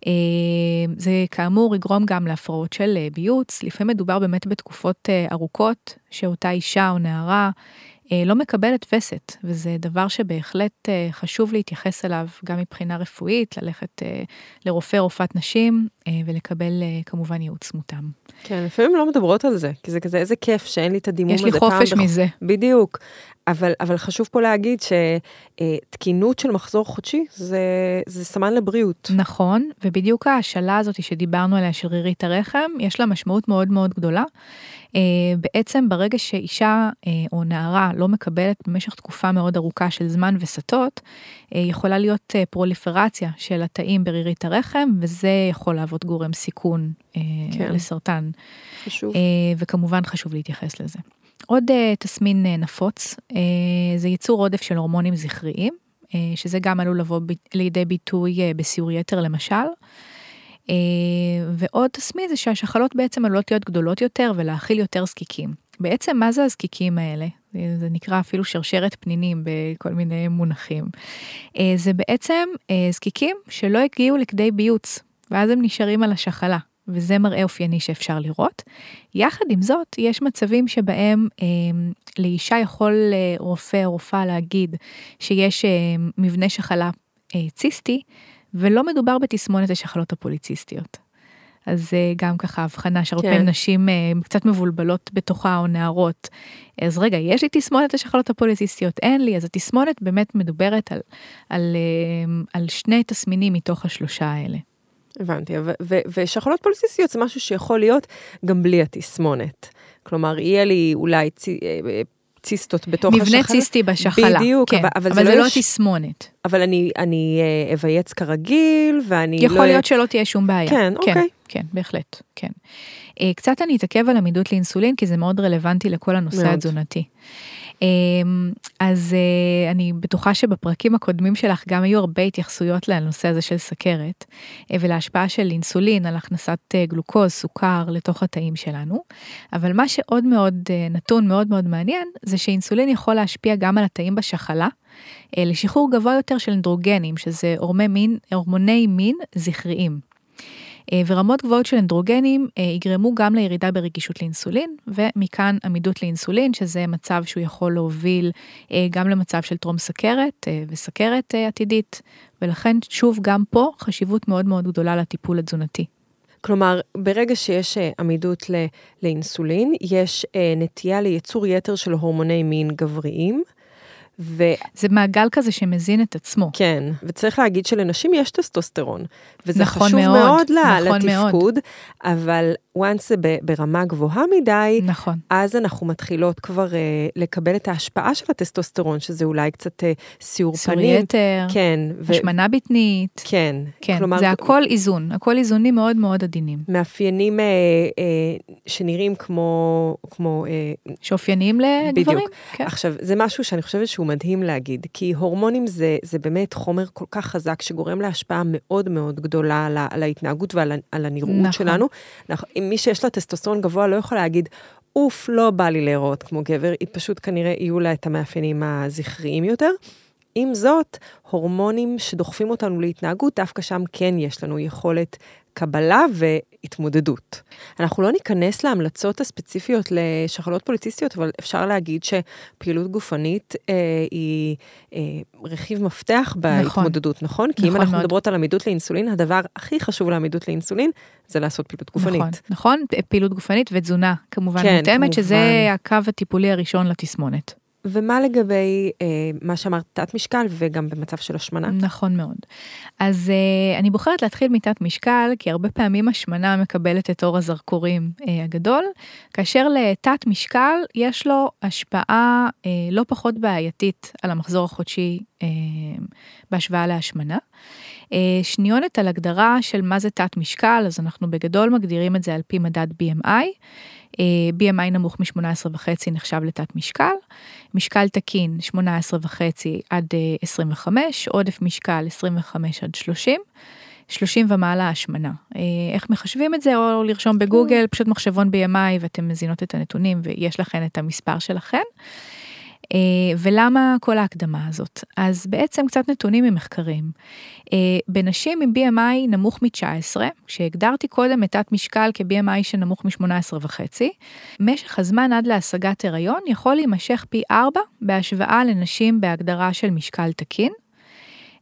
אה, זה כאמור יגרום גם להפרעות של אה, ביוץ, לפעמים מדובר באמת בתקופות אה, ארוכות שאותה אישה או נערה לא מקבלת וסת, וזה דבר שבהחלט אה, חשוב להתייחס אליו גם מבחינה רפואית, ללכת אה, לרופא רופאת נשים אה, ולקבל אה, כמובן ייעוץ מותאם. כן, לפעמים לא מדברות על זה, כי זה כזה, איזה כיף שאין לי את הדימום יש הזה. לי פעם חופש בח- מזה. בדיוק. אבל, אבל חשוב פה להגיד שתקינות של מחזור חודשי זה, זה סמן לבריאות. נכון, ובדיוק ההשאלה הזאת שדיברנו עליה של רירית הרחם, יש לה משמעות מאוד מאוד גדולה. אה, בעצם ברגע שאישה אה, או נערה לא מקבלת במשך תקופה מאוד ארוכה של זמן וסתות, אה, יכולה להיות פרוליפרציה של התאים ברירית הרחם, וזה יכול להוות גורם סיכון כן. לסרטן, חשוב. וכמובן חשוב להתייחס לזה. עוד תסמין נפוץ, זה ייצור עודף של הורמונים זכריים, שזה גם עלול לבוא לידי ביטוי בסיור יתר למשל. אה, ועוד תסמין זה שהשחלות בעצם עלולות להיות גדולות יותר ולהכיל יותר זקיקים. בעצם מה זה הזקיקים האלה? זה נקרא אפילו שרשרת פנינים בכל מיני מונחים. אה, זה בעצם אה, זקיקים שלא הגיעו לכדי ביוץ, ואז הם נשארים על השחלה. וזה מראה אופייני שאפשר לראות. יחד עם זאת, יש מצבים שבהם אה, לאישה יכול רופא או רופאה להגיד שיש אה, מבנה שחלה אה, ציסטי, ולא מדובר בתסמונת השחלות הפוליציסטיות. אז אה, גם ככה הבחנה שהרבה כן. פעמים נשים אה, קצת מבולבלות בתוכה או נערות. אז רגע, יש לי תסמונת השחלות הפוליציסטיות, אין לי, אז התסמונת באמת מדוברת על, על, אה, על שני תסמינים מתוך השלושה האלה. הבנתי, ו- ו- ושחלות פוליסיסטיות זה משהו שיכול להיות גם בלי התסמונת. כלומר, יהיה לי אולי אה, ציסטות בתוך מבנה השחלה. ציסטי בשחלה. בדיוק, כן, אבל, אבל, אבל זה, זה לא יש- התסמונת. אבל אני, אני אה, אבייץ כרגיל, ואני יכול לא... להיות שלא תהיה שום בעיה. כן, אוקיי. כן, בהחלט, כן. אה, קצת אני אתעכב על עמידות לאינסולין, כי זה מאוד רלוונטי לכל הנושא מאוד. התזונתי. אה, אז אה, אני בטוחה שבפרקים הקודמים שלך גם היו הרבה התייחסויות לנושא הזה של סכרת, אה, ולהשפעה של אינסולין על הכנסת אה, גלוקוז, סוכר, לתוך התאים שלנו. אבל מה שעוד מאוד נתון מאוד מאוד מעניין, זה שאינסולין יכול להשפיע גם על התאים בשחלה, לשחרור גבוה יותר של אנדרוגנים, שזה הורמי מין, הורמוני מין זכריים. אה, ורמות גבוהות של אנדרוגנים אה, יגרמו גם לירידה ברגישות לאינסולין, ומכאן עמידות לאינסולין, שזה מצב שהוא יכול להוביל אה, גם למצב של טרום סכרת וסכרת עתידית, ולכן שוב גם פה חשיבות מאוד מאוד גדולה לטיפול התזונתי. כלומר, ברגע שיש עמידות לאינסולין, יש נטייה לייצור יתר של הורמוני מין גבריים, וכן, זה מעגל כזה שמזין את עצמו. וצריך להגיד שלנשים יש טסטוסטרון, וזה נכון חשוב מאוד, מאוד, ל- נכון לתפקוד, אבל once זה ברמה גבוהה מדי, נכון. אז אנחנו מתחילות כבר אה, לקבל את ההשפעה של הטסטוסטרון, שזה אולי קצת אה, סיור פנים. יתר, כן, ו- השמנה בטנית, כן, כן, כלומר, זה הכל איזון, הכל איזונים מאוד מאוד עדינים, מאפיינים אה, אה, שנראים כמו, כמו אה, שאופייניים לגברים. בדיוק. כן. עכשיו, זה משהו שאני חושבת שהוא מדהים להגיד, כי הורמונים זה, זה באמת חומר כל כך חזק שגורם להשפעה מאוד מאוד גדולה על, על ההתנהגות ועל על הנראות נכון. שלנו. אנחנו, אם מי שיש לה טסטוסטרון גבוה לא יכול להגיד, אוף, לא בא לי להיראות כמו גבר, היא פשוט כנראה יהיו לה את המאפיינים הזכריים יותר. עם זאת, הורמונים שדוחפים אותנו להתנהגות, דווקא שם כן יש לנו יכולת קבלה והתמודדות. אנחנו לא ניכנס להמלצות הספציפיות לשחלות פוליציסטיות, אבל אפשר להגיד שפעילות גופנית אה, היא אה, רכיב מפתח בהתמודדות, נכון? כי אם נכון אנחנו מאוד. מדברות על עמידות לאינסולין, הדבר הכי חשוב לעמידות לאינסולין זה לעשות פעילות גופנית. נכון, נכון, פעילות גופנית ותזונה כמובן כן, מותאמת. שזה הקו הטיפולי הראשון לתסמונת. ומה לגבי אה, מה שאמרת, תת משקל וגם במצב של השמנה? נכון מאוד. אז uh, אני בוחרת להתחיל מתת משקל, כי הרבה פעמים השמנה מקבלת את אור הזרקורים uh, הגדול, כאשר לתת משקל יש לו השפעה uh, לא פחות בעייתית על המחזור החודשי uh, בהשוואה להשמנה. Uh, שניונת על הגדרה של מה זה תת משקל, אז אנחנו בגדול מגדירים את זה על פי מדד BMI. Uh, BMI נמוך מ-18.5 נחשב לתת משקל, משקל תקין 18.5 עד uh, 25, עודף משקל 25 עד 30, 30 ומעלה השמנה. איך מחשבים את זה או לרשום בגוגל פשוט מחשבון BMI ואתם מזינות את הנתונים ויש לכן את המספר שלכן. Uh, ולמה כל ההקדמה הזאת? אז בעצם קצת נתונים ממחקרים. Uh, בנשים עם BMI נמוך מ-19, כשהגדרתי קודם את תת משקל כ-BMI שנמוך מ-18 וחצי, משך הזמן עד להשגת הריון יכול להימשך פי 4 בהשוואה לנשים בהגדרה של משקל תקין.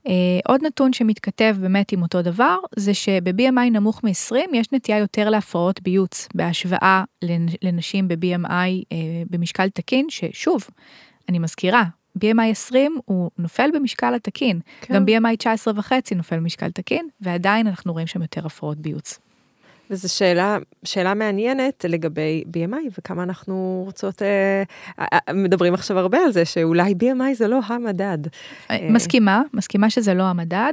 Uh, עוד נתון שמתכתב באמת עם אותו דבר, זה שב-BMI נמוך מ-20 יש נטייה יותר להפרעות ביוץ בהשוואה לנשים ב-BMI במשקל תקין, ששוב, אני מזכירה, BMI 20 הוא נופל במשקל התקין, כן. גם BMI 19 וחצי נופל במשקל תקין, ועדיין אנחנו רואים שם יותר הפרעות ביוץ. וזו שאלה, שאלה מעניינת לגבי BMI וכמה אנחנו רוצות, אה, אה, מדברים עכשיו הרבה על זה שאולי BMI זה לא המדד. אה, מסכימה, מסכימה שזה לא המדד.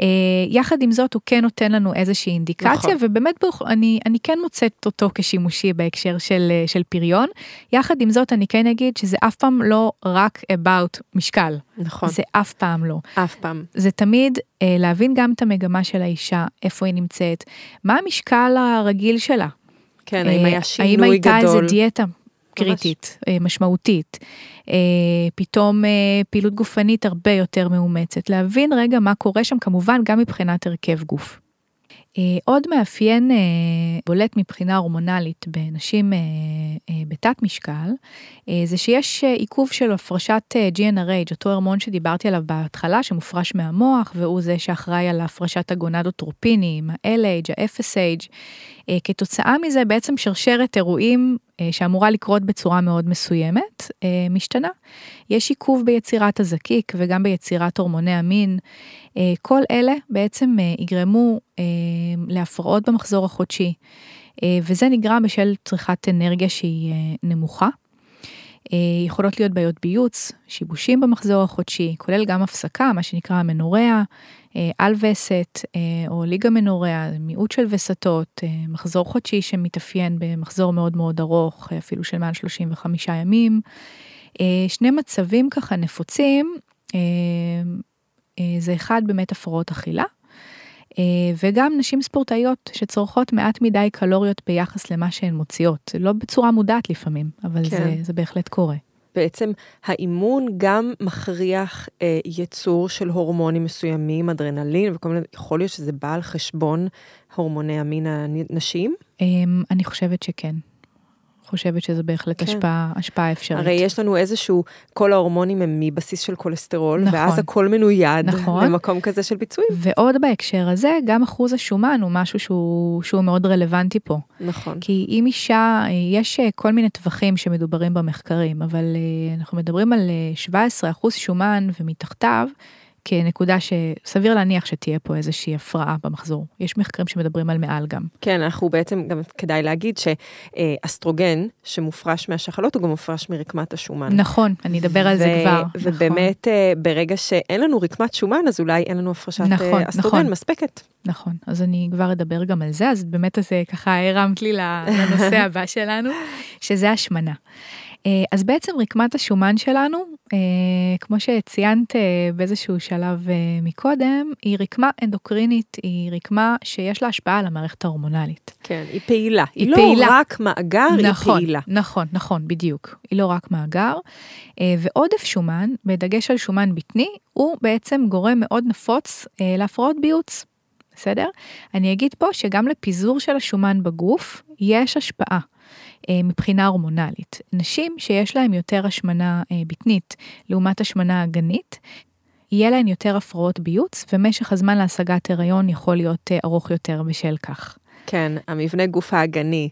אה, יחד עם זאת הוא כן נותן לנו איזושהי אינדיקציה, נכון. ובאמת באוכ- אני, אני כן מוצאת אותו כשימושי בהקשר של, אה, של פריון. יחד עם זאת אני כן אגיד שזה אף פעם לא רק about משקל, נכון, זה אף פעם לא. אף פעם. זה תמיד אה, להבין גם את המגמה של האישה, איפה היא נמצאת, מה המשקל הרגיל שלה. כן, האם אה, היה שינוי האם הייתה גדול? איזה דיאטה קריטית, אה, משמעותית, אה, פתאום אה, פעילות גופנית הרבה יותר מאומצת, להבין רגע מה קורה שם, כמובן גם מבחינת הרכב גוף. אה, עוד מאפיין אה, בולט מבחינה הורמונלית בנשים אה, בתת משקל, זה שיש עיכוב של הפרשת GNRH, אותו הרמון שדיברתי עליו בהתחלה, שמופרש מהמוח, והוא זה שאחראי על הפרשת הגונדוטרופינים, ה-LH, ה-FSH. כתוצאה מזה בעצם שרשרת אירועים שאמורה לקרות בצורה מאוד מסוימת, משתנה. יש עיכוב ביצירת הזקיק וגם ביצירת הורמוני המין. כל אלה בעצם יגרמו להפרעות במחזור החודשי, וזה נגרם בשל צריכת אנרגיה שהיא נמוכה. יכולות להיות בעיות ביוץ, שיבושים במחזור החודשי, כולל גם הפסקה, מה שנקרא מנוריה, על וסת או ליגה מנוריה, מיעוט של וסתות, מחזור חודשי שמתאפיין במחזור מאוד מאוד ארוך, אפילו של מעל 35 ימים. שני מצבים ככה נפוצים, זה אחד באמת הפרעות אכילה, אה, וגם נשים ספורטאיות שצורכות מעט מדי קלוריות ביחס למה שהן מוציאות, לא בצורה מודעת לפעמים, אבל כן. זה, זה בהחלט קורה. בעצם האימון גם מכריח אה, יצור של הורמונים מסוימים, אדרנלין וכל מיני, יכול להיות שזה בא על חשבון הורמוני המין הנשיים? אה, אני חושבת שכן. חושבת שזה בהחלט כן. השפעה, השפעה אפשרית. הרי יש לנו איזשהו, כל ההורמונים הם מבסיס של כולסטרול, נכון, ואז הכל מנויד נכון. למקום כזה של ביצועים. ועוד בהקשר הזה, גם אחוז השומן הוא משהו שהוא, שהוא מאוד רלוונטי פה. נכון. כי אם אישה, יש כל מיני טווחים שמדוברים במחקרים, אבל אה, אנחנו מדברים על 17 אה, אחוז שומן ומתחתיו, כנקודה שסביר להניח שתהיה פה איזושהי הפרעה במחזור. יש מחקרים שמדברים על מעל גם. כן, אנחנו בעצם, גם כדאי להגיד שאסטרוגן שמופרש מהשחלות הוא גם מופרש מרקמת השומן. נכון, אני אדבר על זה כבר. ובאמת, נכון. ברגע שאין לנו רקמת שומן, אז אולי אין לנו הפרשת אה, נכון, אסטרוגן נכון. מספקת. נכון, אז אני כבר אדבר גם על זה, אז באמת זה ככה הרמת לי לנושא הבא שלנו, שזה השמנה. אה, אז בעצם רקמת השומן שלנו, אה, כמו שציינת אה, באיזשהו שלב מקודם, היא רקמה אנדוקרינית, היא רקמה שיש לה השפעה על המערכת ההורמונלית. כן, היא פעילה. היא, היא לא פעילה. רק מאגר, נכון, היא פעילה. נכון, נכון, בדיוק. היא לא רק מאגר. ועודף שומן, בדגש על שומן בטני, הוא בעצם גורם מאוד נפוץ להפרעות ביוץ. בסדר? אני אגיד פה שגם לפיזור של השומן בגוף יש השפעה. אה, מבחינה הורמונלית. נשים שיש להן יותר השמנה אה, בטנית לעומת השמנה אגנית, יהיה להן יותר הפרעות ביוץ, ומשך הזמן להשגת הריון יכול להיות אה, ארוך יותר בשל כך. כן, המבנה גוף האגני,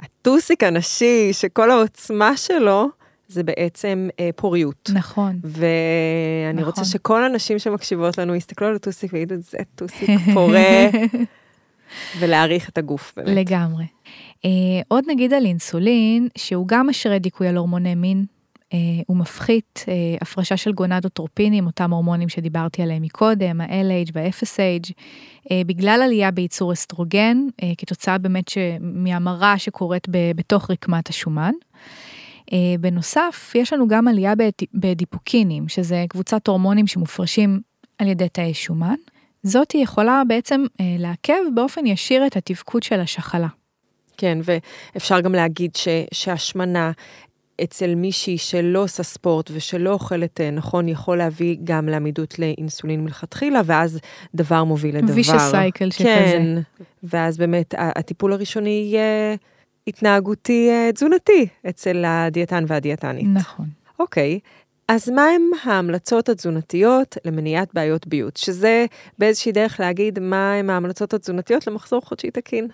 הטוסיק הנשי, שכל העוצמה שלו, זה בעצם אה, פוריות. נכון. ואני נכון. רוצה שכל הנשים שמקשיבות לנו יסתכלו על הטוסיק ויגידו, זה טוסיק פורה, ולהעריך את הגוף באמת. לגמרי. אה, עוד נגיד על אינסולין, שהוא גם משרה דיכוי על הורמוני מין, אה, הוא מפחית אה, הפרשה של גונדוטרופינים, אותם הורמונים שדיברתי עליהם מקודם, ה-LH וה-FSH, בגלל עלייה בייצור אסטרוגן, כתוצאה באמת מהמרה שקורית בתוך רקמת השומן. בנוסף, יש לנו גם עלייה בדיפוקינים, שזה קבוצת הורמונים שמופרשים על ידי תאי שומן. זאתי יכולה בעצם לעכב באופן ישיר את התפקוד של השחלה. כן, ואפשר גם להגיד ש, שהשמנה אצל מישהי שלא עושה ספורט ושלא אוכלת אה, נכון, יכול להביא גם לעמידות לאינסולין מלכתחילה, ואז דבר מוביל לדבר. וישה סייקל שכזה. כן, ואז באמת הטיפול הראשוני יהיה התנהגותי אה, תזונתי אצל הדיאטן והדיאטנית. נכון. אוקיי. אז מהם ההמלצות התזונתיות למניעת בעיות ביוט? שזה באיזושהי דרך להגיד מהם ההמלצות התזונתיות למחזור חודשי תקין.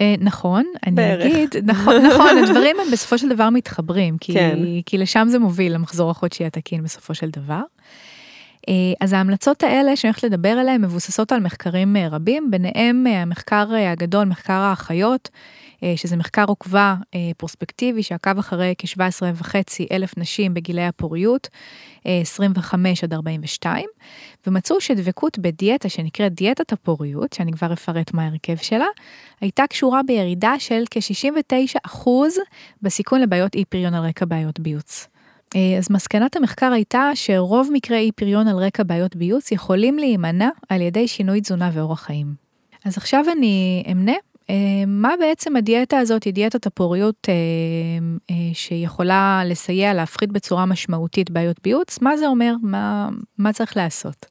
אה, נכון, אני בערך. אגיד, נכון, נכון, הדברים הם בסופו של דבר מתחברים, כי, כן. כי לשם זה מוביל למחזור החודשי התקין בסופו של דבר. אה, אז ההמלצות האלה שאני הולכת לדבר עליהן מבוססות על מחקרים אה, רבים, ביניהם המחקר הגדול, מחקר האחיות, שזה מחקר עוקבה פרוספקטיבי שעקב אחרי כ-17 וחצי אלף נשים בגילי הפוריות, 25 עד 42, ומצאו שדבקות בדיאטה שנקראת דיאטת הפוריות, שאני כבר אפרט מה ההרכב שלה, הייתה קשורה בירידה של כ-69% בסיכון לבעיות אי פריון על רקע בעיות ביוץ. אה, אז מסקנת המחקר הייתה שרוב מקרי אי פריון על רקע בעיות ביוץ יכולים להימנע על ידי שינוי תזונה ואורח חיים. אז עכשיו אני אמנה מה בעצם הדיאטה הזאת היא דיאטת הפוריות אה, שיכולה לסייע להפחית בצורה משמעותית בעיות ביוץ, מה זה אומר, מה, מה צריך לעשות.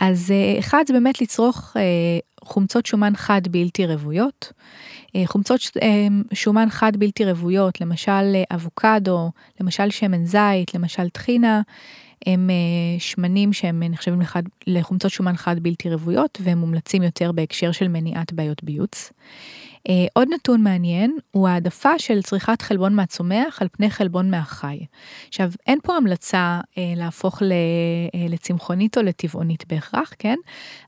אז אחד זה באמת לצרוך חומצות שומן חד בלתי רוויות. חומצות שומן חד בלתי רוויות, למשל אבוקדו, למשל שמן זית, למשל טחינה, הם שמנים שהם נחשבים לחומצות שומן חד בלתי רוויות והם מומלצים יותר בהקשר של מניעת בעיות ביוץ. אה, עוד נתון מעניין הוא העדפה של צריכת חלבון מהצומח על פני חלבון מהחי. עכשיו, אין פה המלצה אה, להפוך אה, לצמחונית או לטבעונית בהכרח, כן?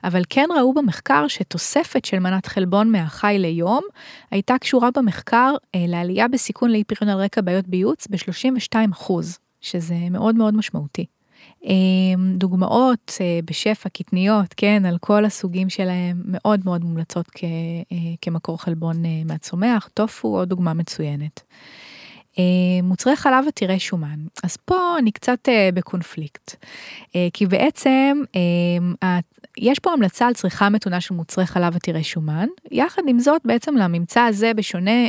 אבל כן ראו במחקר שתוספת של מנת חלבון מהחי ליום הייתה קשורה במחקר אה, לעלייה בסיכון לאי פריון על רקע בעיות ביוץ ב-32 אחוז, שזה מאוד מאוד משמעותי. אמ, דוגמאות אה, בשפע, קטניות, כן, על כל הסוגים שלהם, מאוד מאוד מומלצות אה, כמקור חלבון אה, מהצומח, טופו עוד דוגמה מצוינת. מוצרי חלב עתירי שומן. אז פה אני קצת בקונפליקט, כי בעצם יש פה המלצה על צריכה מתונה של מוצרי חלב עתירי שומן, יחד עם זאת בעצם לממצא הזה בשונה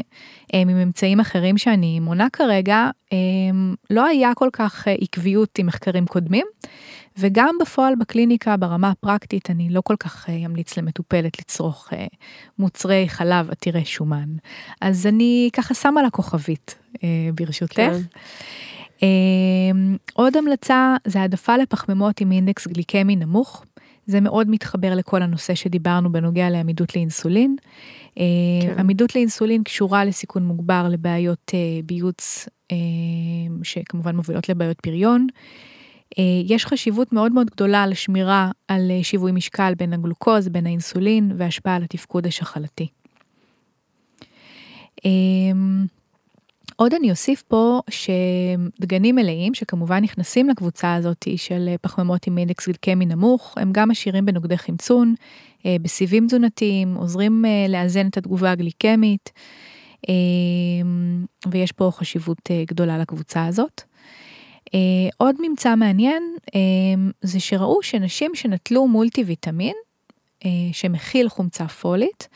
אה, מממצאים אחרים שאני מונה כרגע, אה, לא היה כל כך אה, עקביות עם מחקרים קודמים, וגם בפועל בקליניקה ברמה הפרקטית אני לא כל כך אמליץ למטופלת לצרוך מוצרי חלב עתירי שומן. אז אני ככה שמה לה כוכבית ברשותך. כן. עוד המלצה זה העדפה לפחמימות עם אינדקס גליקמי נמוך. זה מאוד מתחבר לכל הנושא שדיברנו בנוגע לעמידות לאינסולין. אה, כן. עמידות לאינסולין קשורה לסיכון מוגבר לבעיות אה, ביוץ אה, שכמובן מובילות לבעיות פריון. יש חשיבות מאוד מאוד גדולה לשמירה על שיווי משקל בין הגלוקוז, בין האינסולין והשפעה על התפקוד השחלתי. עוד אני אוסיף פה שדגנים מלאים, שכמובן נכנסים לקבוצה הזאת של פחמימות עם אינדקס גליקמי נמוך, הם גם עשירים בנוגדי חמצון, אה, בסיבים תזונתיים, עוזרים אה, לאזן את התגובה הגליקמית, אה, ויש פה חשיבות גדולה לקבוצה הזאת. עוד ממצא מעניין זה שראו שנשים שנטלו מולטי ויטמין, שמכיל חומצה פולית,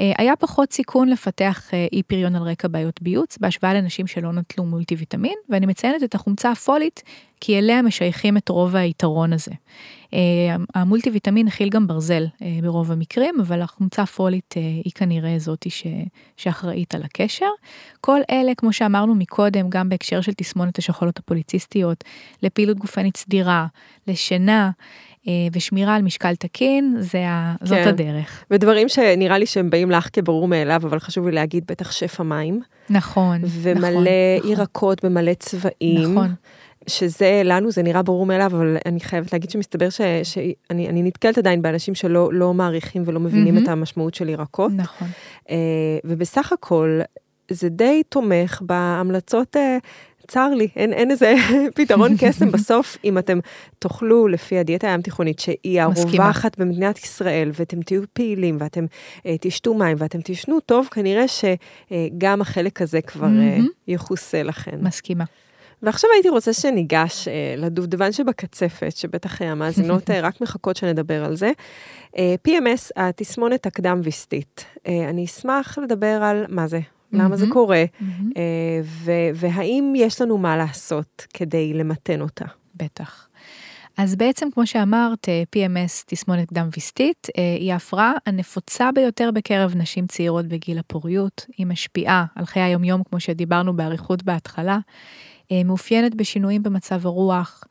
אה, היה פחות סיכון לפתח אה, אי פריון על רקע בעיות ביוץ בהשוואה לנשים שלא נטלו מולטי ויטמין ואני מציינת את החומצה הפולית כי אליה משייכים את רוב היתרון הזה. אה, המולטי ויטמין הכיל גם ברזל ברוב המקרים אבל החומצה הפולית היא כנראה זאתי שאחראית על הקשר. כל אלה כמו שאמרנו מקודם גם בהקשר של תסמונת השחולות הפוליציסטיות לפעילות גופנית סדירה לשינה. אה, ושמירה על משקל תקין, זה ה... כן. זאת הדרך. ודברים שנראה לי שהם באים לך כברור מאליו, אבל חשוב לי להגיד, בטח שפע מים. נכון, ומלא נכון, נכון. ירקות נכון. במלא צבעים. נכון. שזה, לנו זה נראה ברור מאליו, אבל אני חייבת להגיד שמסתבר ש, שאני נתקלת עדיין באנשים שלא לא מעריכים ולא מבינים mm-hmm. את המשמעות של ירקות. נכון. Uh, ובסך הכל, זה די תומך בהמלצות uh, צר לי, אין, אין איזה פתרון קסם בסוף, אם אתם תאכלו לפי הדיאטה הים תיכונית, שהיא הרווחת במדינת ישראל, ואתם תהיו פעילים, ואתם אה, תשתו מים, ואתם תשנו טוב, כנראה שגם החלק הזה כבר אה, יכוסה לכם. מסכימה. ועכשיו הייתי רוצה שניגש אה, לדובדבן שבקצפת, שבטח אה, המאזינות אה, רק מחכות שנדבר על זה. אה, PMS, התסמונת הקדם-ויסטית. אה, אני אשמח לדבר על מה זה, למה זה קורה, והאם יש לנו מה לעשות כדי למתן אותה. בטח. אז בעצם, כמו שאמרת, PMS, תסמונת קדם ויסטית, היא ההפרעה הנפוצה ביותר בקרב נשים צעירות בגיל הפוריות. היא משפיעה על חיי היומיום, כמו שדיברנו באריכות בהתחלה. מאופיינת בשינויים במצב הרוח,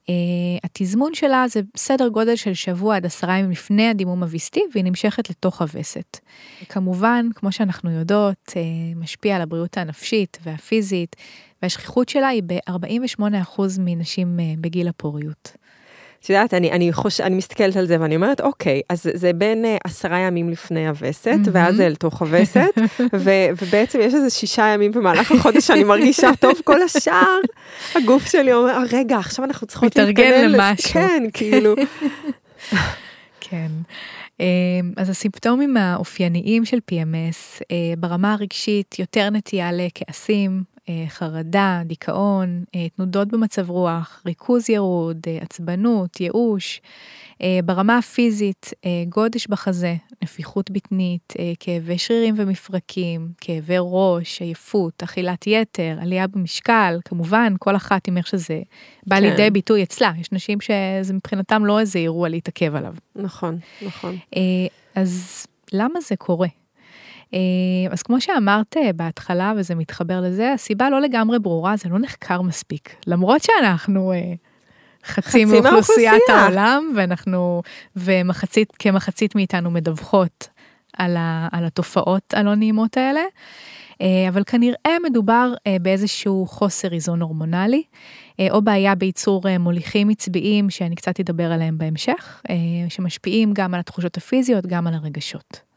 Uh, התזמון שלה זה סדר גודל של שבוע עד עשרה ימים לפני הדימום הוויסטי והיא נמשכת לתוך הווסת. כמובן, כמו שאנחנו יודעות, uh, משפיע על הבריאות הנפשית והפיזית והשכיחות שלה היא ב-48% מנשים בגיל הפוריות. את יודעת, אני, אני, חוש, אני מסתכלת על זה ואני אומרת, אוקיי, אז זה בין uh, עשרה ימים לפני הווסת, mm-hmm. ואז זה אל תוך הווסת, ו, ובעצם יש איזה שישה ימים במהלך החודש שאני מרגישה טוב, כל השאר, הגוף שלי אומר, רגע, עכשיו אנחנו צריכות להתקדם. מתארגן למשהו. כן, כאילו. כן. אמ, אז הסימפטומים האופייניים של PMS אה, ברמה הרגשית יותר נטייה לכעסים, אה, חרדה, דיכאון, אה, תנודות במצב רוח, ריכוז ירוד, עצבנות, ייאוש. ברמה הפיזית, גודש בחזה, נפיחות בטנית, כאבי שרירים ומפרקים, כאבי ראש, עייפות, אכילת יתר, עלייה במשקל, כמובן, כל אחת עם איך שזה בא כן. לידי ביטוי אצלה. יש נשים שזה מבחינתם לא איזה אירוע להתעכב עליו. נכון, נכון. אז למה זה קורה? אה, אז כמו שאמרת אה, בהתחלה, וזה מתחבר לזה, הסיבה לא לגמרי ברורה, זה לא נחקר מספיק. למרות שאנחנו אה, חצי מאוכלוסיית העולם, ואנחנו, ומחצית, כמחצית מאיתנו מדווחות על, ה, על התופעות הלא נעימות האלה. אבל כנראה מדובר באיזשהו חוסר איזון הורמונלי, או בעיה בייצור מוליכים עצביים, שאני קצת אדבר עליהם בהמשך, שמשפיעים גם על התחושות הפיזיות, גם על הרגשות.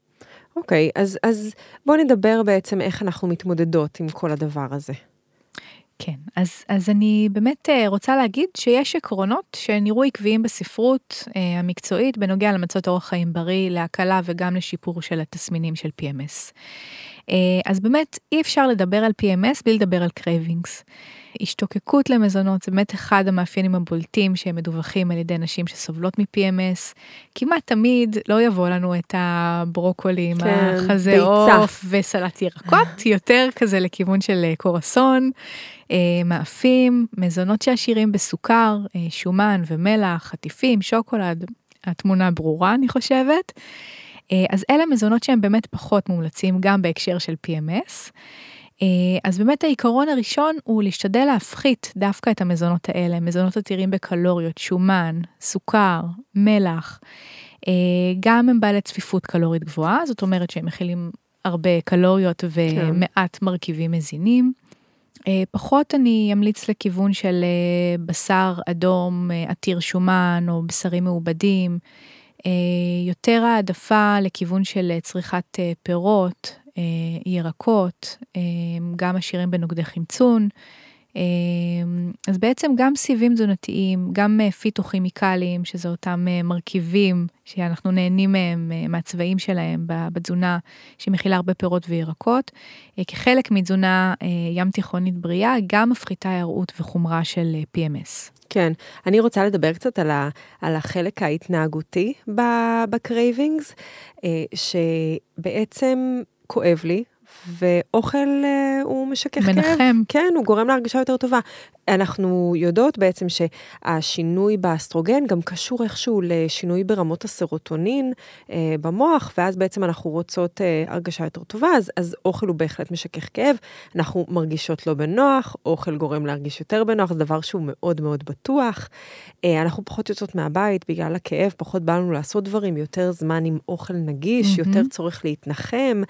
אוקיי, אז, אז בואו נדבר בעצם איך אנחנו מתמודדות עם כל הדבר הזה. כן, אז, אז אני באמת אה, רוצה להגיד שיש עקרונות שנראו עקביים בספרות אה, המקצועית בנוגע למצות אורח חיים בריא, להקלה וגם לשיפור של התסמינים של PMS. אה, אז באמת אי אפשר לדבר על PMS בלי לדבר על cravings. השתוקקות למזונות זה באמת אחד המאפיינים הבולטים שהם מדווחים על ידי נשים שסובלות מ-PMS. כמעט תמיד לא יבוא לנו את הברוקולי עם כן, החזה עוף וסלט ירקות, יותר כזה לכיוון של אה, קרואסון, אה, מאפים, מזונות שעשירים בסוכר, אה, שומן ומלח, חטיפים, שוקולד, התמונה ברורה אני חושבת. אז אלה מזונות שהם באמת פחות מומלצים גם בהקשר של PMS. אה, אז באמת העיקרון הראשון הוא להשתדל להפחית דווקא את המזונות האלה, מזונות עתירים בקלוריות, שומן, סוכר, מלח. אה, גם הם בעלי צפיפות קלורית גבוהה, זאת אומרת שהם מכילים הרבה קלוריות ומעט כן. מרכיבים מזינים. אה, פחות אני אמליץ לכיוון של בשר אדום עתיר שומן או בשרים מעובדים. יותר העדפה לכיוון של צריכת פירות, ירקות, אה, גם עשירים בנוגדי חמצון. אה, אז בעצם גם סיבים תזונתיים, גם פיתוכימיקלים, שזה אותם מרכיבים שאנחנו נהנים מהם, מהצבעים שלהם בתזונה, שמכילה הרבה פירות וירקות, כחלק מתזונה ים תיכונית בריאה, גם מפחיתה היערות וחומרה של PMS. כן, אני רוצה לדבר קצת על, ה, על החלק ההתנהגותי ב cravings, שבעצם כואב לי, ואוכל אה, הוא משכך כאב. מנחם. כן, הוא גורם להרגשה יותר טובה. אנחנו יודעות בעצם שהשינוי באסטרוגן גם קשור איכשהו לשינוי ברמות הסרוטונין אה, במוח, ואז בעצם אנחנו רוצות אה, הרגשה יותר טובה, אז, אז אוכל הוא בהחלט משכך כאב. אנחנו מרגישות לא בנוח, אוכל גורם להרגיש יותר בנוח, זה דבר שהוא מאוד מאוד בטוח. אה, אנחנו פחות יוצאות מהבית בגלל הכאב, פחות בא לנו לעשות דברים, יותר זמן עם אוכל נגיש, mm-hmm. יותר צורך להתנחם.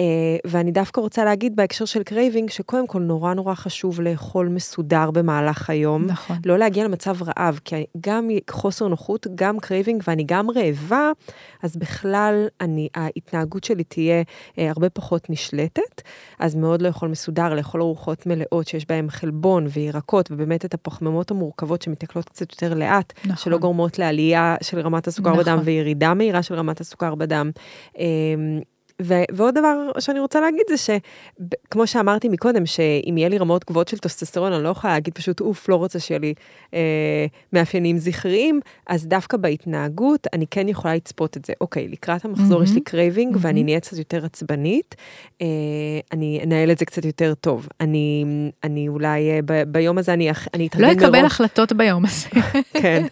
Uh, ואני דווקא רוצה להגיד בהקשר של craving, שקודם כל נורא נורא חשוב לאכול מסודר במהלך היום. נכון. לא להגיע למצב רעב, כי גם חוסר נוחות, גם craving ואני גם רעבה, אז בכלל אני, ההתנהגות שלי תהיה uh, הרבה פחות נשלטת. אז מאוד לאכול מסודר, לאכול ארוחות מלאות שיש בהן חלבון וירקות, ובאמת את הפחמימות המורכבות שמתעכלות קצת יותר לאט, נכון. שלא גורמות לעלייה של רמת הסוכר נכון. בדם וירידה מהירה של רמת הסוכר בדם. Uh, ו- ועוד דבר שאני רוצה להגיד זה שכמו שאמרתי מקודם, שאם יהיה לי רמות גבוהות של טסטוסטרון, אני לא יכולה להגיד פשוט, אוף, לא רוצה שיהיה לי אה, מאפיינים זכריים, אז דווקא בהתנהגות אני כן יכולה לצפות את זה. אוקיי, לקראת המחזור mm-hmm. יש לי craving mm-hmm. ואני נהיה קצת יותר עצבנית, אה, אני אנהל את זה קצת יותר טוב. אני, אני אולי אה, ב- ביום הזה אני, אני אתרגל מראש. לא אקבל החלטות ביום הזה. כן,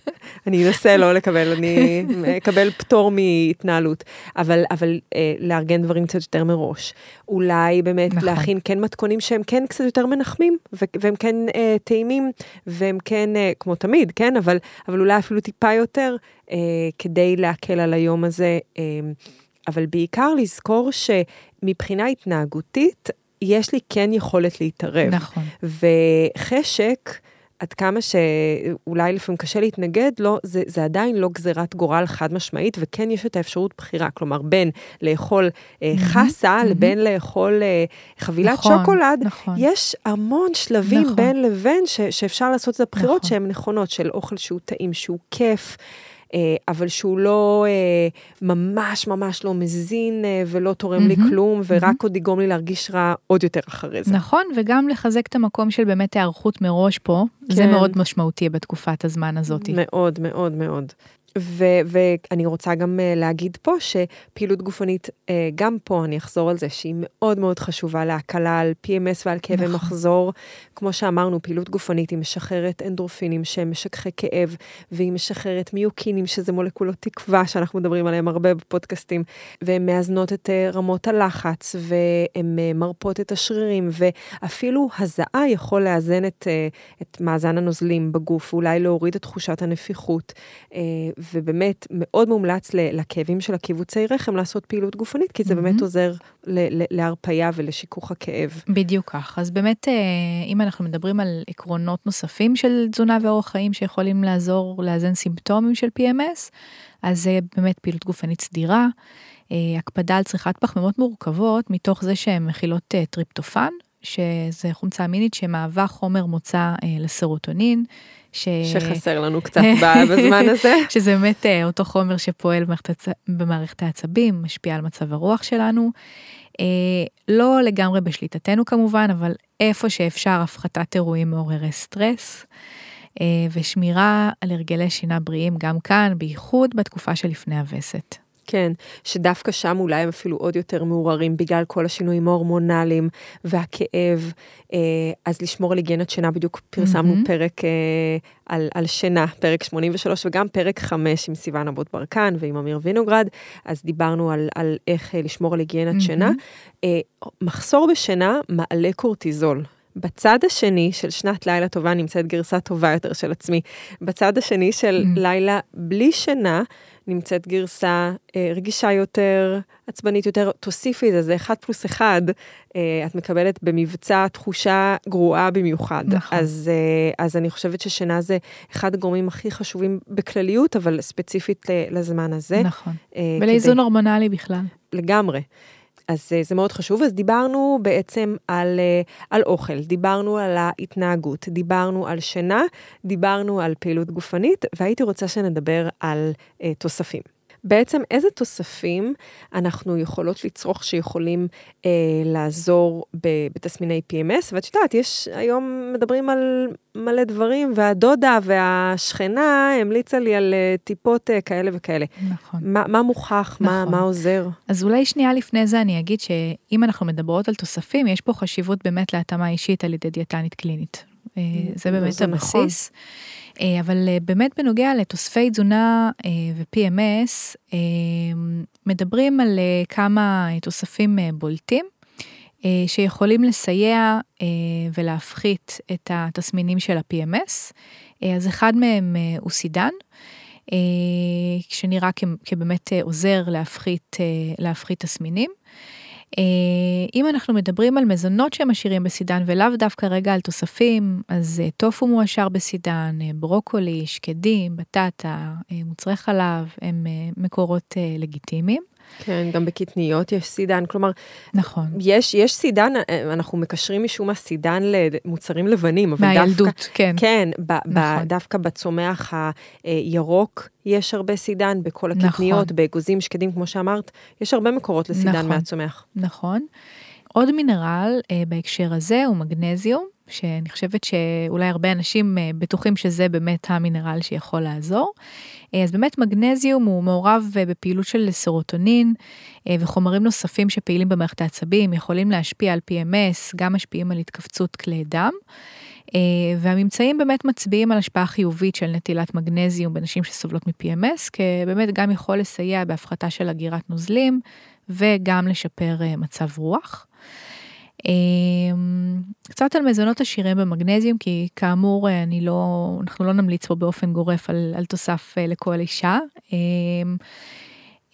אני אנסה לא לקבל, אני אקבל פטור מהתנהלות, אבל, אבל אה, לארגן לארגן דברים קצת יותר מראש. אולי באמת נכון. להכין כן מתכונים שהם כן קצת יותר מנחמים, והם כן אה, טעימים, והם כן, אה, כמו תמיד, כן? אבל, אבל אולי אפילו טיפה יותר, אה, כדי להקל על היום הזה. אה, אבל בעיקר לזכור שמבחינה התנהגותית, יש לי כן יכולת להתערב. נכון. וחשק, עד כמה שאולי לפעמים קשה להתנגד לו, זה, זה עדיין לא גזירת גורל חד משמעית, וכן יש את האפשרות בחירה, כלומר, בין לאכול אה, חסה mm-hmm. לבין לאכול אה, חבילת נכון, שוקולד, נכון. יש המון שלבים נכון. בין לבין ש, שאפשר לעשות את הבחירות נכון. שהן נכונות, של אוכל שהוא טעים, שהוא כיף. אה, אבל שהוא לא אה, ממש ממש לא מזין אה, ולא תורם לי כלום, ורק עוד יגרום לי להרגיש רע עוד יותר אחרי זה. נכון, וגם לחזק את המקום של באמת היערכות מראש פה, זה כן. מאוד משמעותי בתקופת הזמן הזאת. מאוד, מאוד, מאוד. ואני רוצה גם uh, להגיד פה שפעילות גופנית, uh, גם פה אני אחזור על זה, שהיא מאוד מאוד חשובה להקלה על PMS ועל כאבי נכון. מחזור. כמו שאמרנו, פעילות גופנית היא משחררת אנדרופינים שהם משככי כאב, והיא משחררת מיוקינים, שזה מולקולות תקווה שאנחנו מדברים עליהם הרבה בפודקאסטים, והן מאזנות את uh, רמות הלחץ, והן מרפות את השרירים, ואפילו הזעה יכול לאזן את, את מאזן הנוזלים בגוף, ואולי להוריד את תחושת הנפיחות. ובאמת מאוד מומלץ לכאבים של הקיבוצי רחם לעשות פעילות גופנית, כי זה mm-hmm. באמת עוזר להרפייה ולשיכוך הכאב. בדיוק כך. אז באמת, אה, אם אנחנו מדברים על עקרונות נוספים של תזונה ואורח חיים שיכולים לעזור לאזן סימפטומים של PMS, אז זה באמת פעילות גופנית סדירה. אה, הקפדה על צריכת פחמימות מורכבות, מתוך זה שהן מכילות אה, טריפטופן, שזה חומצה אמינית שמהווה חומר מוצא לסרוטונין, ש... שחסר לנו קצת בזמן הזה. שזה באמת אה, אותו חומר שפועל במערכת. במערכת העצבים, משפיע על מצב הרוח שלנו. אה, לא לגמרי בשליטתנו כמובן, אבל איפה שאפשר הפחתת אירועים מעוררי סטרס. אה, ושמירה על הרגלי שינה בריאים גם כאן, בייחוד בתקופה שלפני הווסת. כן, שדווקא שם אולי הם אפילו עוד יותר מעורערים בגלל כל השינויים ההורמונליים והכאב. אה, אז לשמור על היגיינת שינה, בדיוק פרסמנו mm-hmm. פרק אה, על, על שינה, פרק 83, וגם פרק 5 עם סיוון אבות ברקן ועם אמיר וינוגרד, אז דיברנו על, על איך אה, לשמור על היגיינת mm-hmm. שינה. מחסור בשינה מעלה קורטיזול. בצד השני של שנת לילה טובה נמצאת גרסה טובה יותר של עצמי. בצד השני של mm-hmm. לילה בלי שינה, נמצאת גרסה אה, רגישה יותר, עצבנית יותר, תוסיפי את זה, זה אחד פלוס אחד, אה, את מקבלת במבצע תחושה גרועה במיוחד. נכון. אז, אה, אז אני חושבת ששינה זה אחד הגורמים הכי חשובים בכלליות, אבל ספציפית לזמן הזה. נכון, אה, ולאיזון כדי... הורמונלי בכלל. לגמרי. אז אה, זה מאוד חשוב. אז דיברנו בעצם על, אה, על אוכל, דיברנו על ההתנהגות, דיברנו על שינה, דיברנו על פעילות גופנית, והייתי רוצה שנדבר על אה, תוספים. בעצם איזה תוספים אנחנו יכולות לצרוך שיכולים אה, לעזור בתסמיני PMS, ואת יודעת, יש, היום מדברים על מלא דברים, והדודה והשכנה המליצה לי על אה, טיפות אה, כאלה וכאלה. נכון. מה, מה מוכח, נכון. מה, מה עוזר? אז אולי שנייה לפני זה אני אגיד שאם אנחנו מדברות על תוספים, יש פה חשיבות באמת להתאמה אישית על ידי דיאטנית קלינית. אה, זה באמת זה הבסיס. נכון. אה, אבל אה, באמת בנוגע לתוספי תזונה אה, ו-PMS, מדברים על כמה תוספים בולטים. שיכולים לסייע ולהפחית את התסמינים של ה-PMS. אז אחד מהם הוא סידן, שנראה כבאמת עוזר להפחית, להפחית תסמינים. אה, אם אנחנו מדברים על מזונות שהם עשירים בסידן ולאו דווקא רגע על תוספים, אז אה, טופו מועשר בסידן, אה, ברוקולי, שקדים, בטטה, מוצרי חלב, הם מקורות לגיטימיים. כן, גם בקטניות יש סידן, כלומר, נכון. יש, יש סידן, אנחנו מקשרים משום מה סידן למוצרים לבנים, אבל מהילדות, דווקא, כן. כן, ב, נכון. ב, דווקא בצומח הירוק יש הרבה סידן, בכל הקטניות, נכון. באגוזים, שקדים, כמו שאמרת, יש הרבה מקורות לסידן נכון, מהצומח. נכון. עוד מינרל אה, בהקשר הזה הוא מגנזיום, שאני חושבת שאולי הרבה אנשים אה, בטוחים שזה באמת המינרל שיכול לעזור. אה, אז באמת מגנזיום הוא מעורב אה, בפעילות של סרוטונין וחומרים נוספים שפעילים במערכת העצבים, יכולים להשפיע על PMS, גם משפיעים על התכווצות כלי דם. והממצאים באמת מצביעים על השפעה חיובית של נטילת מגנזיום בנשים שסובלות מ-PMS, כי באמת גם יכול לסייע בהפחתה של אגירת נוזלים וגם לשפר מצב רוח. אמ, קצת על מזונות עשירים במגנזיום, כי כאמור, אה, אני לא, אנחנו לא נמליץ פה באופן גורף על, על תוסף אה, לכל אישה. אמ,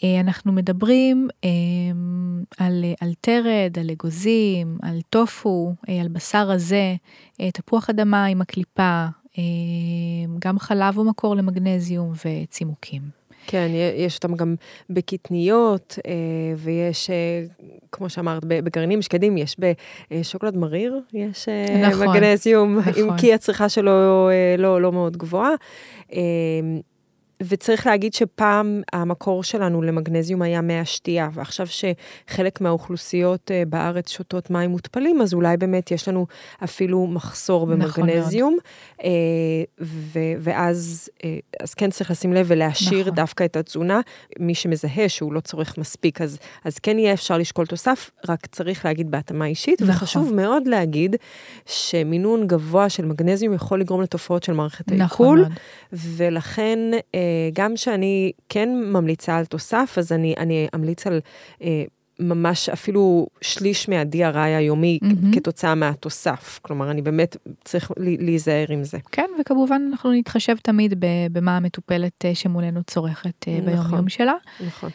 אה, אנחנו מדברים אמ, על, על תרד, על אגוזים, על טופו, על בשר הזה, תפוח אדמה עם הקליפה, גם חלב הוא מקור למגנזיום וצימוקים. כן, יש אותם גם בקטניות, אה, ויש, אה, כמו שאמרת, בגרעינים שקדים, יש בשוקולד מריר, יש אה, נכון, מגנזיום, נכון. אם כי הצריכה שלו לא, לא מאוד גבוהה. וצריך להגיד שפעם המקור שלנו למגנזיום היה מי השתייה, ועכשיו שחלק מהאוכלוסיות אה, בארץ שותות מים מותפלים, אז אולי באמת יש לנו אפילו מחסור במגנזיום. נכון ו- ואז אז כן צריך לשים לב ולהשאיר נכון. דווקא את התזונה. מי שמזהה שהוא לא צורך מספיק, אז, אז כן יהיה אפשר לשקול תוסף, רק צריך להגיד בהתאמה אישית. נכון. וחשוב מאוד להגיד שמינון גבוה של מגנזיום יכול לגרום לתופעות של מערכת נכון העיכול, נכון ולכן גם שאני כן ממליצה על תוסף, אז אני, אני אמליץ על... ממש אפילו שליש מה-DRI היומי mm-hmm. כתוצאה מהתוסף. כלומר, אני באמת צריך להיזהר עם זה. כן, וכמובן אנחנו נתחשב תמיד במה המטופלת שמולנו צורכת נכון, ביום-יום שלה. נכון.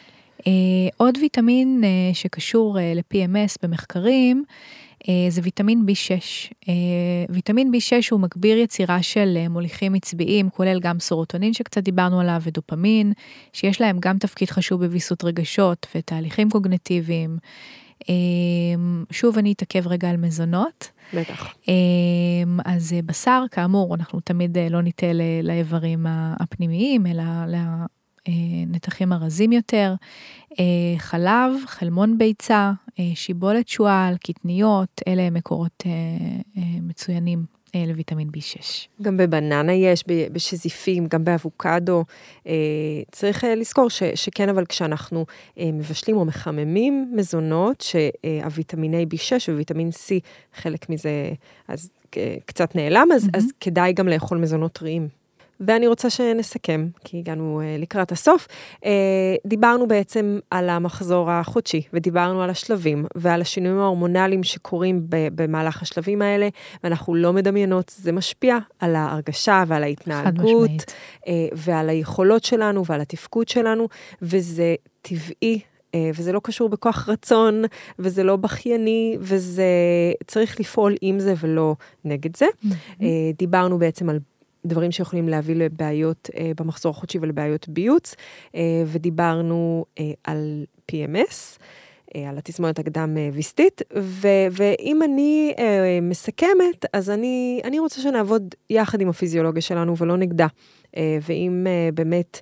עוד ויטמין שקשור ל-PMS במחקרים, אה, זה ויטמין B6. אה, ויטמין B6 הוא מגביר יצירה של אה, מוליכים עצביים, כולל גם סורוטונין שקצת דיברנו עליו ודופמין, שיש להם גם תפקיד חשוב בוויסות רגשות ותהליכים קוגנטיביים. שוב אני אתעכב רגע על מזונות. בטח. אז בשר, כאמור, אנחנו תמיד לא ניטה לאיברים הפנימיים, אלא נתחים ארזים יותר, חלב, חלמון ביצה, שיבולת שועל, קטניות, אלה הם מקורות מצוינים לויטמין B6. גם בבננה יש, בשזיפים, גם באבוקדו. צריך לזכור ש, שכן, אבל כשאנחנו מבשלים או מחממים מזונות, שהוויטמיני B6 וויטמין C, חלק מזה אז קצת נעלם, אז, mm-hmm. אז כדאי גם לאכול מזונות טריים. ואני רוצה שנסכם, כי הגענו uh, לקראת הסוף. Uh, דיברנו בעצם על המחזור החודשי, ודיברנו על השלבים, ועל השינויים ההורמונליים שקורים במהלך השלבים האלה, ואנחנו לא מדמיינות, זה משפיע על ההרגשה ועל ההתנהגות, uh, ועל היכולות שלנו ועל התפקוד שלנו, וזה טבעי וזה לא קשור בכוח רצון, וזה לא בכייני, וזה צריך לפעול עם זה ולא נגד זה. Mm-hmm. דיברנו בעצם על דברים שיכולים להביא לבעיות אה, במחזור החודשי ולבעיות ביוץ, אה, ודיברנו אה, על PMS. אה, על התסמונת הקדם ויסטית, ו- ואם אני אה, מסכמת, אז אני, אני רוצה שנעבוד יחד עם הפיזיולוגיה שלנו ולא נגדה. אה, ואם אה, באמת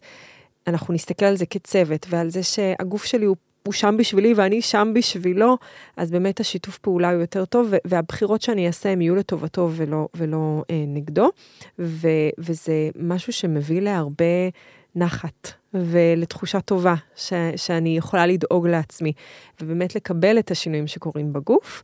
אנחנו נסתכל על זה כצוות ועל זה שהגוף שלי הוא הוא שם בשבילי ואני שם בשבילו, אז באמת השיתוף פעולה הוא יותר טוב, והבחירות שאני אעשה הם יהיו לטובתו ולא, ולא אה, נגדו, ו, וזה משהו שמביא להרבה נחת ולתחושה טובה ש, שאני יכולה לדאוג לעצמי, ובאמת לקבל את השינויים שקורים בגוף.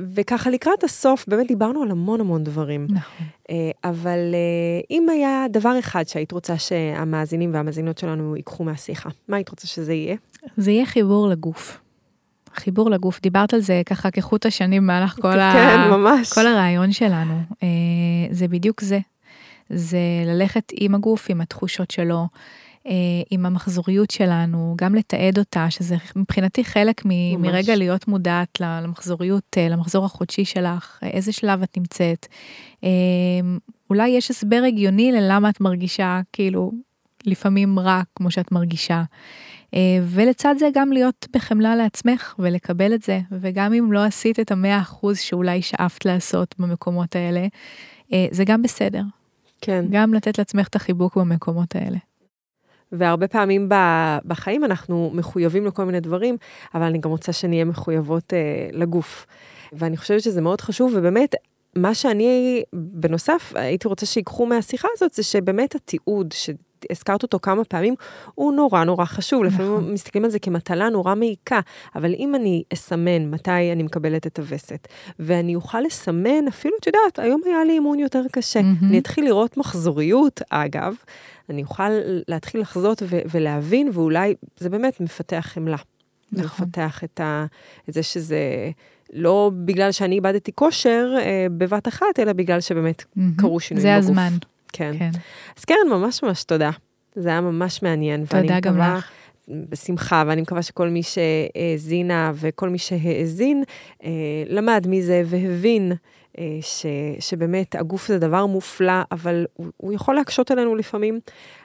וככה לקראת הסוף, באמת דיברנו על המון המון דברים. נכון. אה, אבל אה, אם היה דבר אחד שהיית רוצה שהמאזינים והמאזינות שלנו ייקחו מהשיחה, מה היית רוצה שזה יהיה? זה יהיה חיבור לגוף. חיבור לגוף, דיברת על זה ככה כחוט השנים במהלך כל, כן, ה... ממש. כל הרעיון שלנו. אה, זה בדיוק זה. זה ללכת עם הגוף, עם התחושות שלו, עם המחזוריות שלנו, גם לתעד אותה, שזה מבחינתי חלק מ- מרגע להיות מודעת למחזוריות, אה, למחזור החודשי שלך, איזה שלב את נמצאת. אולי יש הסבר הגיוני ללמה את מרגישה כאילו לפעמים רע כמו שאת מרגישה. אה, ולצד זה גם להיות בחמלה לעצמך ולקבל את זה, וגם אם לא עשית את המאה אחוז שאולי שאפת לעשות במקומות האלה, אה, זה גם בסדר. כן. גם לתת לעצמך את החיבוק במקומות האלה. והרבה פעמים בחיים אנחנו מחויבים לכל מיני דברים, אבל אני גם רוצה שנהיה מחויבות אה, לגוף. ואני חושבת שזה מאוד חשוב, ובאמת, מה שאני, בנוסף, הייתי רוצה שיקחו מהשיחה הזאת, זה שבאמת התיעוד, הזכרת אותו כמה פעמים, הוא נורא נורא חשוב. נכון. לפעמים מסתכלים על זה כמטלה נורא מעיקה, אבל אם אני אסמן מתי אני מקבלת את הווסת, ואני אוכל לסמן, אפילו, את יודעת, היום היה לי אימון יותר קשה. Mm-hmm. אני אתחיל לראות מחזוריות, אגב, אני אוכל להתחיל לחזות ו- ולהבין, ואולי זה באמת מפתח חמלה. נכון. מפתח את, ה- את זה שזה... לא בגלל שאני איבדתי כושר אה, בבת אחת, אלא בגלל שבאמת mm-hmm. קרו שינויים בגוף. זה הזמן. כן. כן. אז קרן, ממש ממש תודה. זה היה ממש מעניין. תודה גם מקווה, לך. בשמחה, ואני מקווה שכל מי שהאזינה וכל מי שהאזין, אה, למד מזה והבין אה, ש, שבאמת הגוף זה דבר מופלא, אבל הוא, הוא יכול להקשות עלינו לפעמים,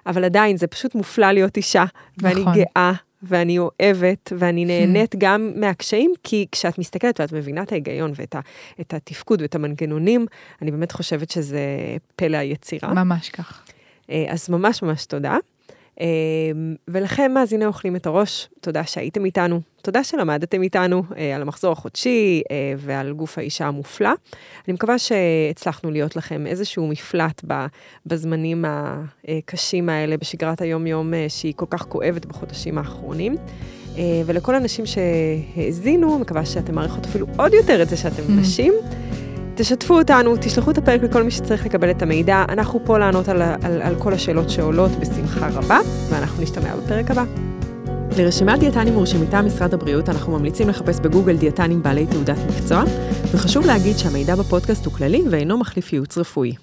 אבל עדיין זה פשוט מופלא להיות אישה, ואני נכון. גאה ואני אוהבת, ואני נהנית גם מהקשיים, כי כשאת מסתכלת ואת מבינה את ההיגיון ואת ה, את התפקוד ואת המנגנונים, אני באמת חושבת שזה פלא היצירה. ממש כך. אז ממש ממש תודה. ולכם, מאזיני אוכלים את הראש, תודה שהייתם איתנו, תודה שלמדתם איתנו על המחזור החודשי ועל גוף האישה המופלא. אני מקווה שהצלחנו להיות לכם איזשהו מפלט בזמנים הקשים האלה בשגרת היום-יום שהיא כל כך כואבת בחודשים האחרונים. ולכל הנשים שהאזינו, מקווה שאתם מעריכות אפילו עוד יותר את זה שאתם mm. נשים. תשתפו אותנו, תשלחו את הפרק לכל מי שצריך לקבל את המידע. אנחנו פה לענות על, על, על כל השאלות שעולות בשמחה רבה, ואנחנו נשתמע בפרק הבא. לרשימת דיאטנים מורשים משרד הבריאות, אנחנו ממליצים לחפש בגוגל דיאטנים בעלי תעודת מקצוע, וחשוב להגיד שהמידע בפודקאסט הוא כללי ואינו מחליף ייעוץ רפואי.